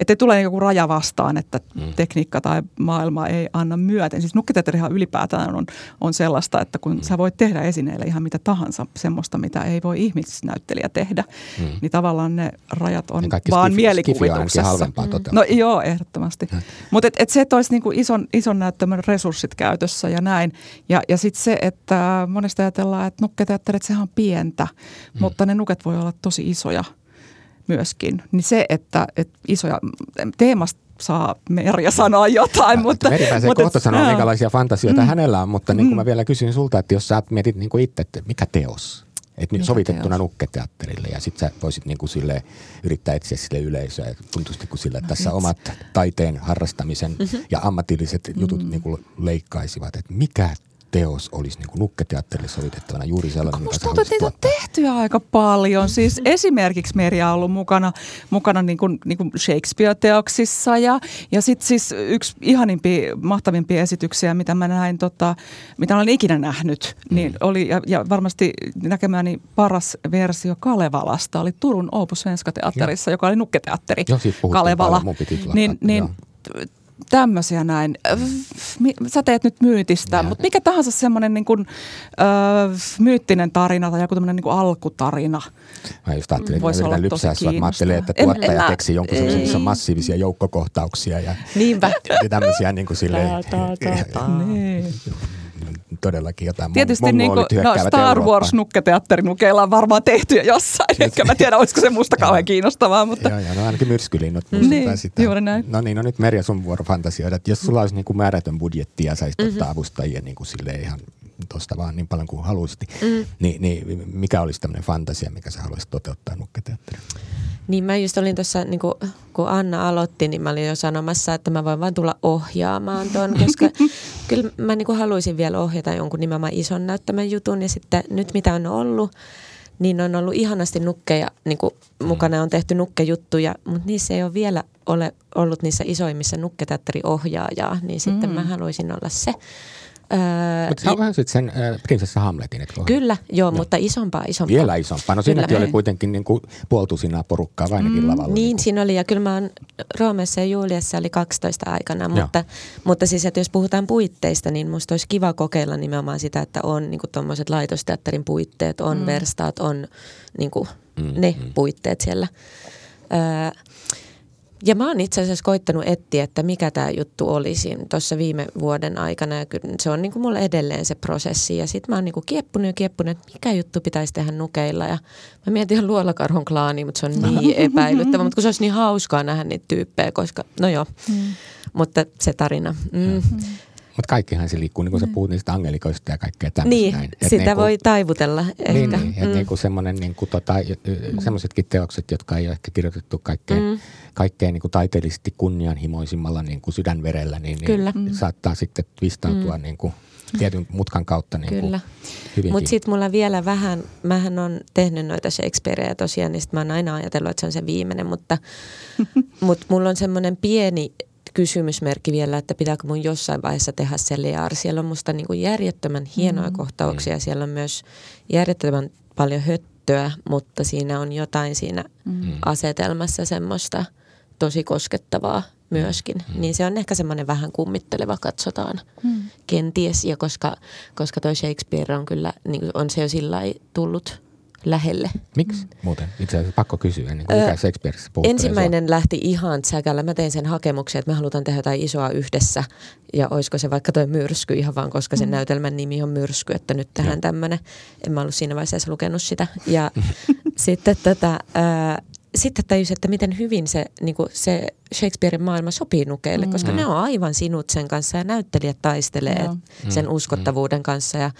että tulee joku raja vastaan, että mm. tekniikka tai maailma ei anna myöten. Siis nukkiteatterihan ylipäätään on, on sellaista, että kun mm. sä voit tehdä esineille ihan mitä tahansa, semmoista, mitä ei voi ihmisnäyttelijä tehdä, mm. niin tavallaan ne rajat on ne vaan skif- mielikuvituksessa. halvempaa mm. No joo, ehdottomasti. Mm. Mutta et, et se, että olisi niinku ison, ison näyttämön resurssit käytössä ja näin. Ja, ja sitten se, että monesta ajatellaan, että nukketeatterit, sehän on pientä, mm. mutta ne nuket voi olla tosi isoja – myöskin. Niin se, että, että isoja teemasta saa Merja sanoa jotain. Ja, mutta, Meri pääsee mutta, kohta sanoa, minkälaisia fantasioita mm, hänellä on, mutta niin kuin mä mm. vielä kysyn sulta, että jos sä mietit niin kuin itse, että mikä teos? Että nyt sovitettuna teos? nukketeatterille ja sitten sä voisit niin kuin sille, yrittää etsiä sille yleisöä. Ja tuntuisi kuin sille, että no, tässä itse. omat taiteen harrastamisen mm-hmm. ja ammatilliset jutut mm. niin kuin leikkaisivat. Että mikä teos olisi niin kuin nukketeatterille sovitettavana juuri sellainen, Musta tuntuu, että niitä on tehty aika paljon. Siis esimerkiksi Merja on ollut mukana, mukana niin kuin, niin kuin Shakespeare-teoksissa ja, ja sitten siis yksi ihanimpia, mahtavimpia esityksiä, mitä mä näin, tota, mitä olen ikinä nähnyt, niin mm. oli, ja, ja varmasti näkemäni paras versio Kalevalasta oli Turun Opus Svenska Teatterissa, joka oli nukketeatteri Joo, Kalevala. Paljon, niin, niin tämmöisiä näin. Sä teet nyt myytistä, mutta mikä tahansa semmoinen niin kuin, äh, myyttinen tarina tai joku tämmöinen niin kuin alkutarina. Mä just ajattelin, että mä yritän lypsää sua. Mä ajattelin, että tuottaja en, en, keksi jonkun sellaisen, missä on massiivisia joukkokohtauksia ja, Niinpä. ja tämmöisiä niin kuin silleen. Niin todellakin jotain Tietysti niin kuin, no Star Wars nukketeatterinukeilla on varmaan tehty jo jossain, enkä mä tiedä, olisiko se musta kauhean kiinnostavaa. Mutta... Joo, joo, no ainakin myrskylinnut niin, sitä. Juuri näin. No niin, no nyt Merja sun vuoro fantasioida, että jos sulla olisi niin kuin määrätön budjetti ja saisit mm-hmm. ottaa avustajia niin kuin ihan tuosta vaan niin paljon kuin haluaisit, mm. niin, niin mikä olisi tämmöinen fantasia, mikä sä haluaisit toteuttaa nukketeatterilla? Niin mä just olin tuossa, niin kun Anna aloitti, niin mä olin jo sanomassa, että mä voin vaan tulla ohjaamaan ton, koska kyllä mä niin haluaisin vielä ohjata jonkun nimenomaan ison näyttämän jutun. Ja sitten nyt mitä on ollut, niin on ollut ihanasti nukkeja, niin kuin mukana on tehty nukkejuttuja, mutta niissä ei ole vielä ole ollut niissä isoimmissa nukketeatteriohjaajaa, niin sitten mm. mä haluaisin olla se. Öö, mutta sä vähän sen äh, prinsessa Hamletin, etkö Kyllä, joo, no. mutta isompaa, isompaa. Vielä isompaa. No siinäkin oli kuitenkin niin kuin puoltusinaa porukkaa ainakin mm, lavalla. Niin, niin siinä oli. Ja kyllä mä oon Roomessa ja Juliassa oli 12 aikana. Mutta, mutta siis, että jos puhutaan puitteista, niin musta olisi kiva kokeilla nimenomaan sitä, että on niin tuommoiset laitosteatterin puitteet, on mm. verstaat, on niin kuin mm, ne mm. puitteet siellä. Öö, ja mä oon itse asiassa koittanut etsiä, että mikä tämä juttu olisi tuossa viime vuoden aikana. Ja kyllä se on niin kuin mulle edelleen se prosessi. Ja sitten mä oon niin kuin kieppunut ja kieppunut, että mikä juttu pitäisi tehdä nukeilla. Ja mä mietin ihan luolakarhon klaani, mutta se on niin epäilyttävä. mutta kun se olisi niin hauskaa nähdä niitä tyyppejä, koska no joo. Mm. Mutta se tarina. Mm. Mm. Mutta kaikkihan se liikkuu, niin kuin sä mm. puhut niistä angelikoista ja kaikkea tämmöistä. Niin, näin. sitä niin kuin, voi taivutella ehkä. Niin, niin että mm. niin kuin semmoinen, niin kuin tota, mm. semmoisetkin teokset, jotka ei ole ehkä kirjoitettu kaikkein, mm. kaikkein niin kuin taiteellisesti kunnianhimoisimmalla niin kuin sydänverellä, niin, niin Kyllä. niin saattaa sitten vistautua mm. niin kuin tietyn mutkan kautta niin Kyllä. Mutta sitten mulla vielä vähän, mähän on tehnyt noita Shakespeareja tosiaan, niin sit mä oon aina ajatellut, että se on se viimeinen, mutta mut mulla on semmoinen pieni kysymysmerkki vielä, että pitääkö mun jossain vaiheessa tehdä se Lear. Siellä on musta niin kuin järjettömän hienoja mm. kohtauksia. Mm. Siellä on myös järjettömän paljon höttöä, mutta siinä on jotain siinä mm. asetelmassa semmoista tosi koskettavaa myöskin. Mm. Niin se on ehkä semmoinen vähän kummitteleva, katsotaan mm. kenties. Ja koska, koska toi Shakespeare on kyllä, niin on se jo sillä tullut lähelle. Miksi muuten? Itse asiassa pakko kysyä, niin kuin mikä Shakespeareissa Ensimmäinen sua? lähti ihan säkällä. Mä tein sen hakemuksen, että me halutaan tehdä jotain isoa yhdessä. Ja olisiko se vaikka toi myrsky ihan vaan, koska sen mm. näytelmän nimi on myrsky, että nyt tehdään tämmöinen. En mä ollut siinä vaiheessa lukenut sitä. Ja sitten tätä... Ää, sitten tajusin, että miten hyvin se, niin kuin se Shakespearein maailma sopii nukeille, mm. koska ne on aivan sinut sen kanssa ja näyttelijät taistelee mm. sen uskottavuuden kanssa. Ja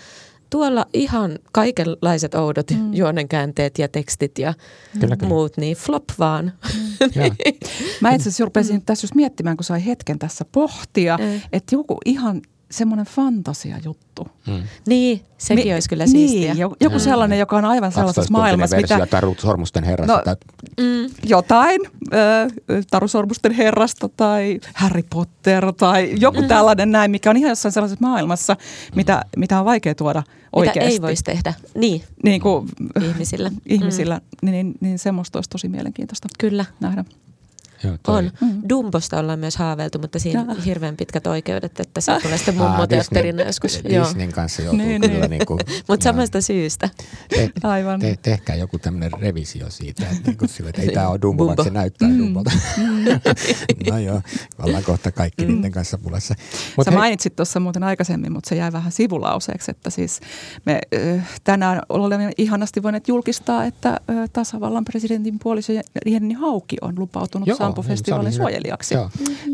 tuolla ihan kaikenlaiset oudot mm. juonenkäänteet ja tekstit ja kyllä, kyllä. muut, niin flop vaan. Mm. Mä itse asiassa rupesin mm. tässä just miettimään, kun sai hetken tässä pohtia, mm. että joku ihan semmoinen fantasiajuttu. Mm. Niin, sekin Mi- olisi kyllä siistiä. Niin, joku mm. sellainen, joka on aivan sellaisessa maailmassa. versio mitä... Taru Sormusten herrasta. No, tai... mm. Jotain, äh, Taru Sormusten herrasta tai Harry Potter tai joku mm. tällainen näin, mikä on ihan jossain sellaisessa maailmassa, mm. mitä, mitä on vaikea tuoda oikeasti. Mitä ei voisi tehdä, niin, niin kuin, ihmisillä. ihmisillä mm. niin, niin, niin semmoista olisi tosi mielenkiintoista Kyllä. nähdä. Joo, on. Mm. Dumbosta ollaan myös haaveiltu, mutta siinä on hirveän pitkät oikeudet, että se tulee sitten mummoteatterina joskus. Disneyn kanssa joutuu niin, kyllä niin. Niin mutta samasta syystä. Te, Aivan. Te, tehkää joku tämmöinen revisio siitä, että, niin kuin sille, että ei tämä ole Dumbo, vaan se näyttää mm. Dumbolta. No joo, ollaan kohta kaikki mm. niiden kanssa pulassa. Mut Sä he... mainitsit tuossa muuten aikaisemmin, mutta se jäi vähän sivulauseeksi, että siis me äh, tänään olemme ihanasti voineet julkistaa, että äh, tasavallan presidentin puoliso Jenni Hauki on lupautunut Joo Sampufestivaalin suojelijaksi Joo.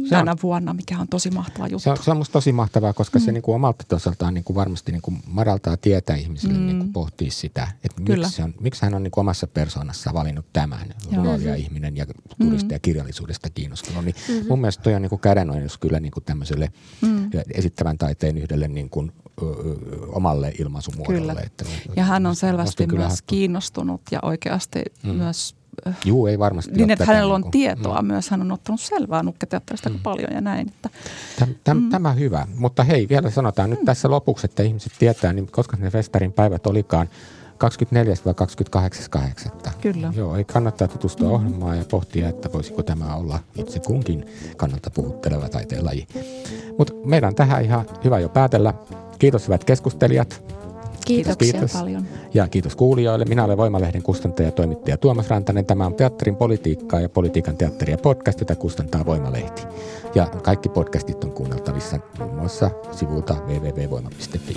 tänä on, vuonna, mikä on tosi mahtava juttu. Se on, se on musta tosi mahtavaa, koska mm. se niin kuin omalta tasoltaan niin kuin varmasti niin kuin madaltaa tietä ihmisille mm. niin kuin pohtia sitä, että miksi, on, miksi hän on niin kuin omassa persoonassa valinnut tämän mm-hmm. ihminen ja turisti ja kirjallisuudesta kiinnostunut. Niin mm-hmm. Mun mielestä toi on niin kuin kädenojennus kyllä niin kuin tämmöiselle mm. esittävän taiteen yhdelle niin kuin omalle ilmaisumuodolle. Että, ja hän on selvästi myös hattu. kiinnostunut ja oikeasti mm. myös Juu, ei varmasti. Niin, että hänellä on niin kuin, tietoa mm. myös. Hän on ottanut selvää nukketeatterista mm. paljon ja näin. Että, täm, täm, mm. Tämä hyvä. Mutta hei, vielä sanotaan mm. nyt tässä lopuksi, että ihmiset tietää, niin koska ne festarin päivät olikaan, 24-28.8. Kyllä. Joo, ei kannattaa tutustua mm-hmm. ohjelmaan ja pohtia, että voisiko tämä olla itse kunkin kannalta puhutteleva taiteenlaji. Mutta meidän tähän ihan hyvä jo päätellä. Kiitos hyvät keskustelijat. Kiitoksia Kiitos. paljon. Ja kiitos kuulijoille. Minä olen Voimalehden kustantaja ja toimittaja Tuomas Rantanen. Tämä on Teatterin politiikkaa ja politiikan teatteria podcast, jota kustantaa Voimalehti. Ja kaikki podcastit on kuunneltavissa muun muassa sivulta www.voima.fi.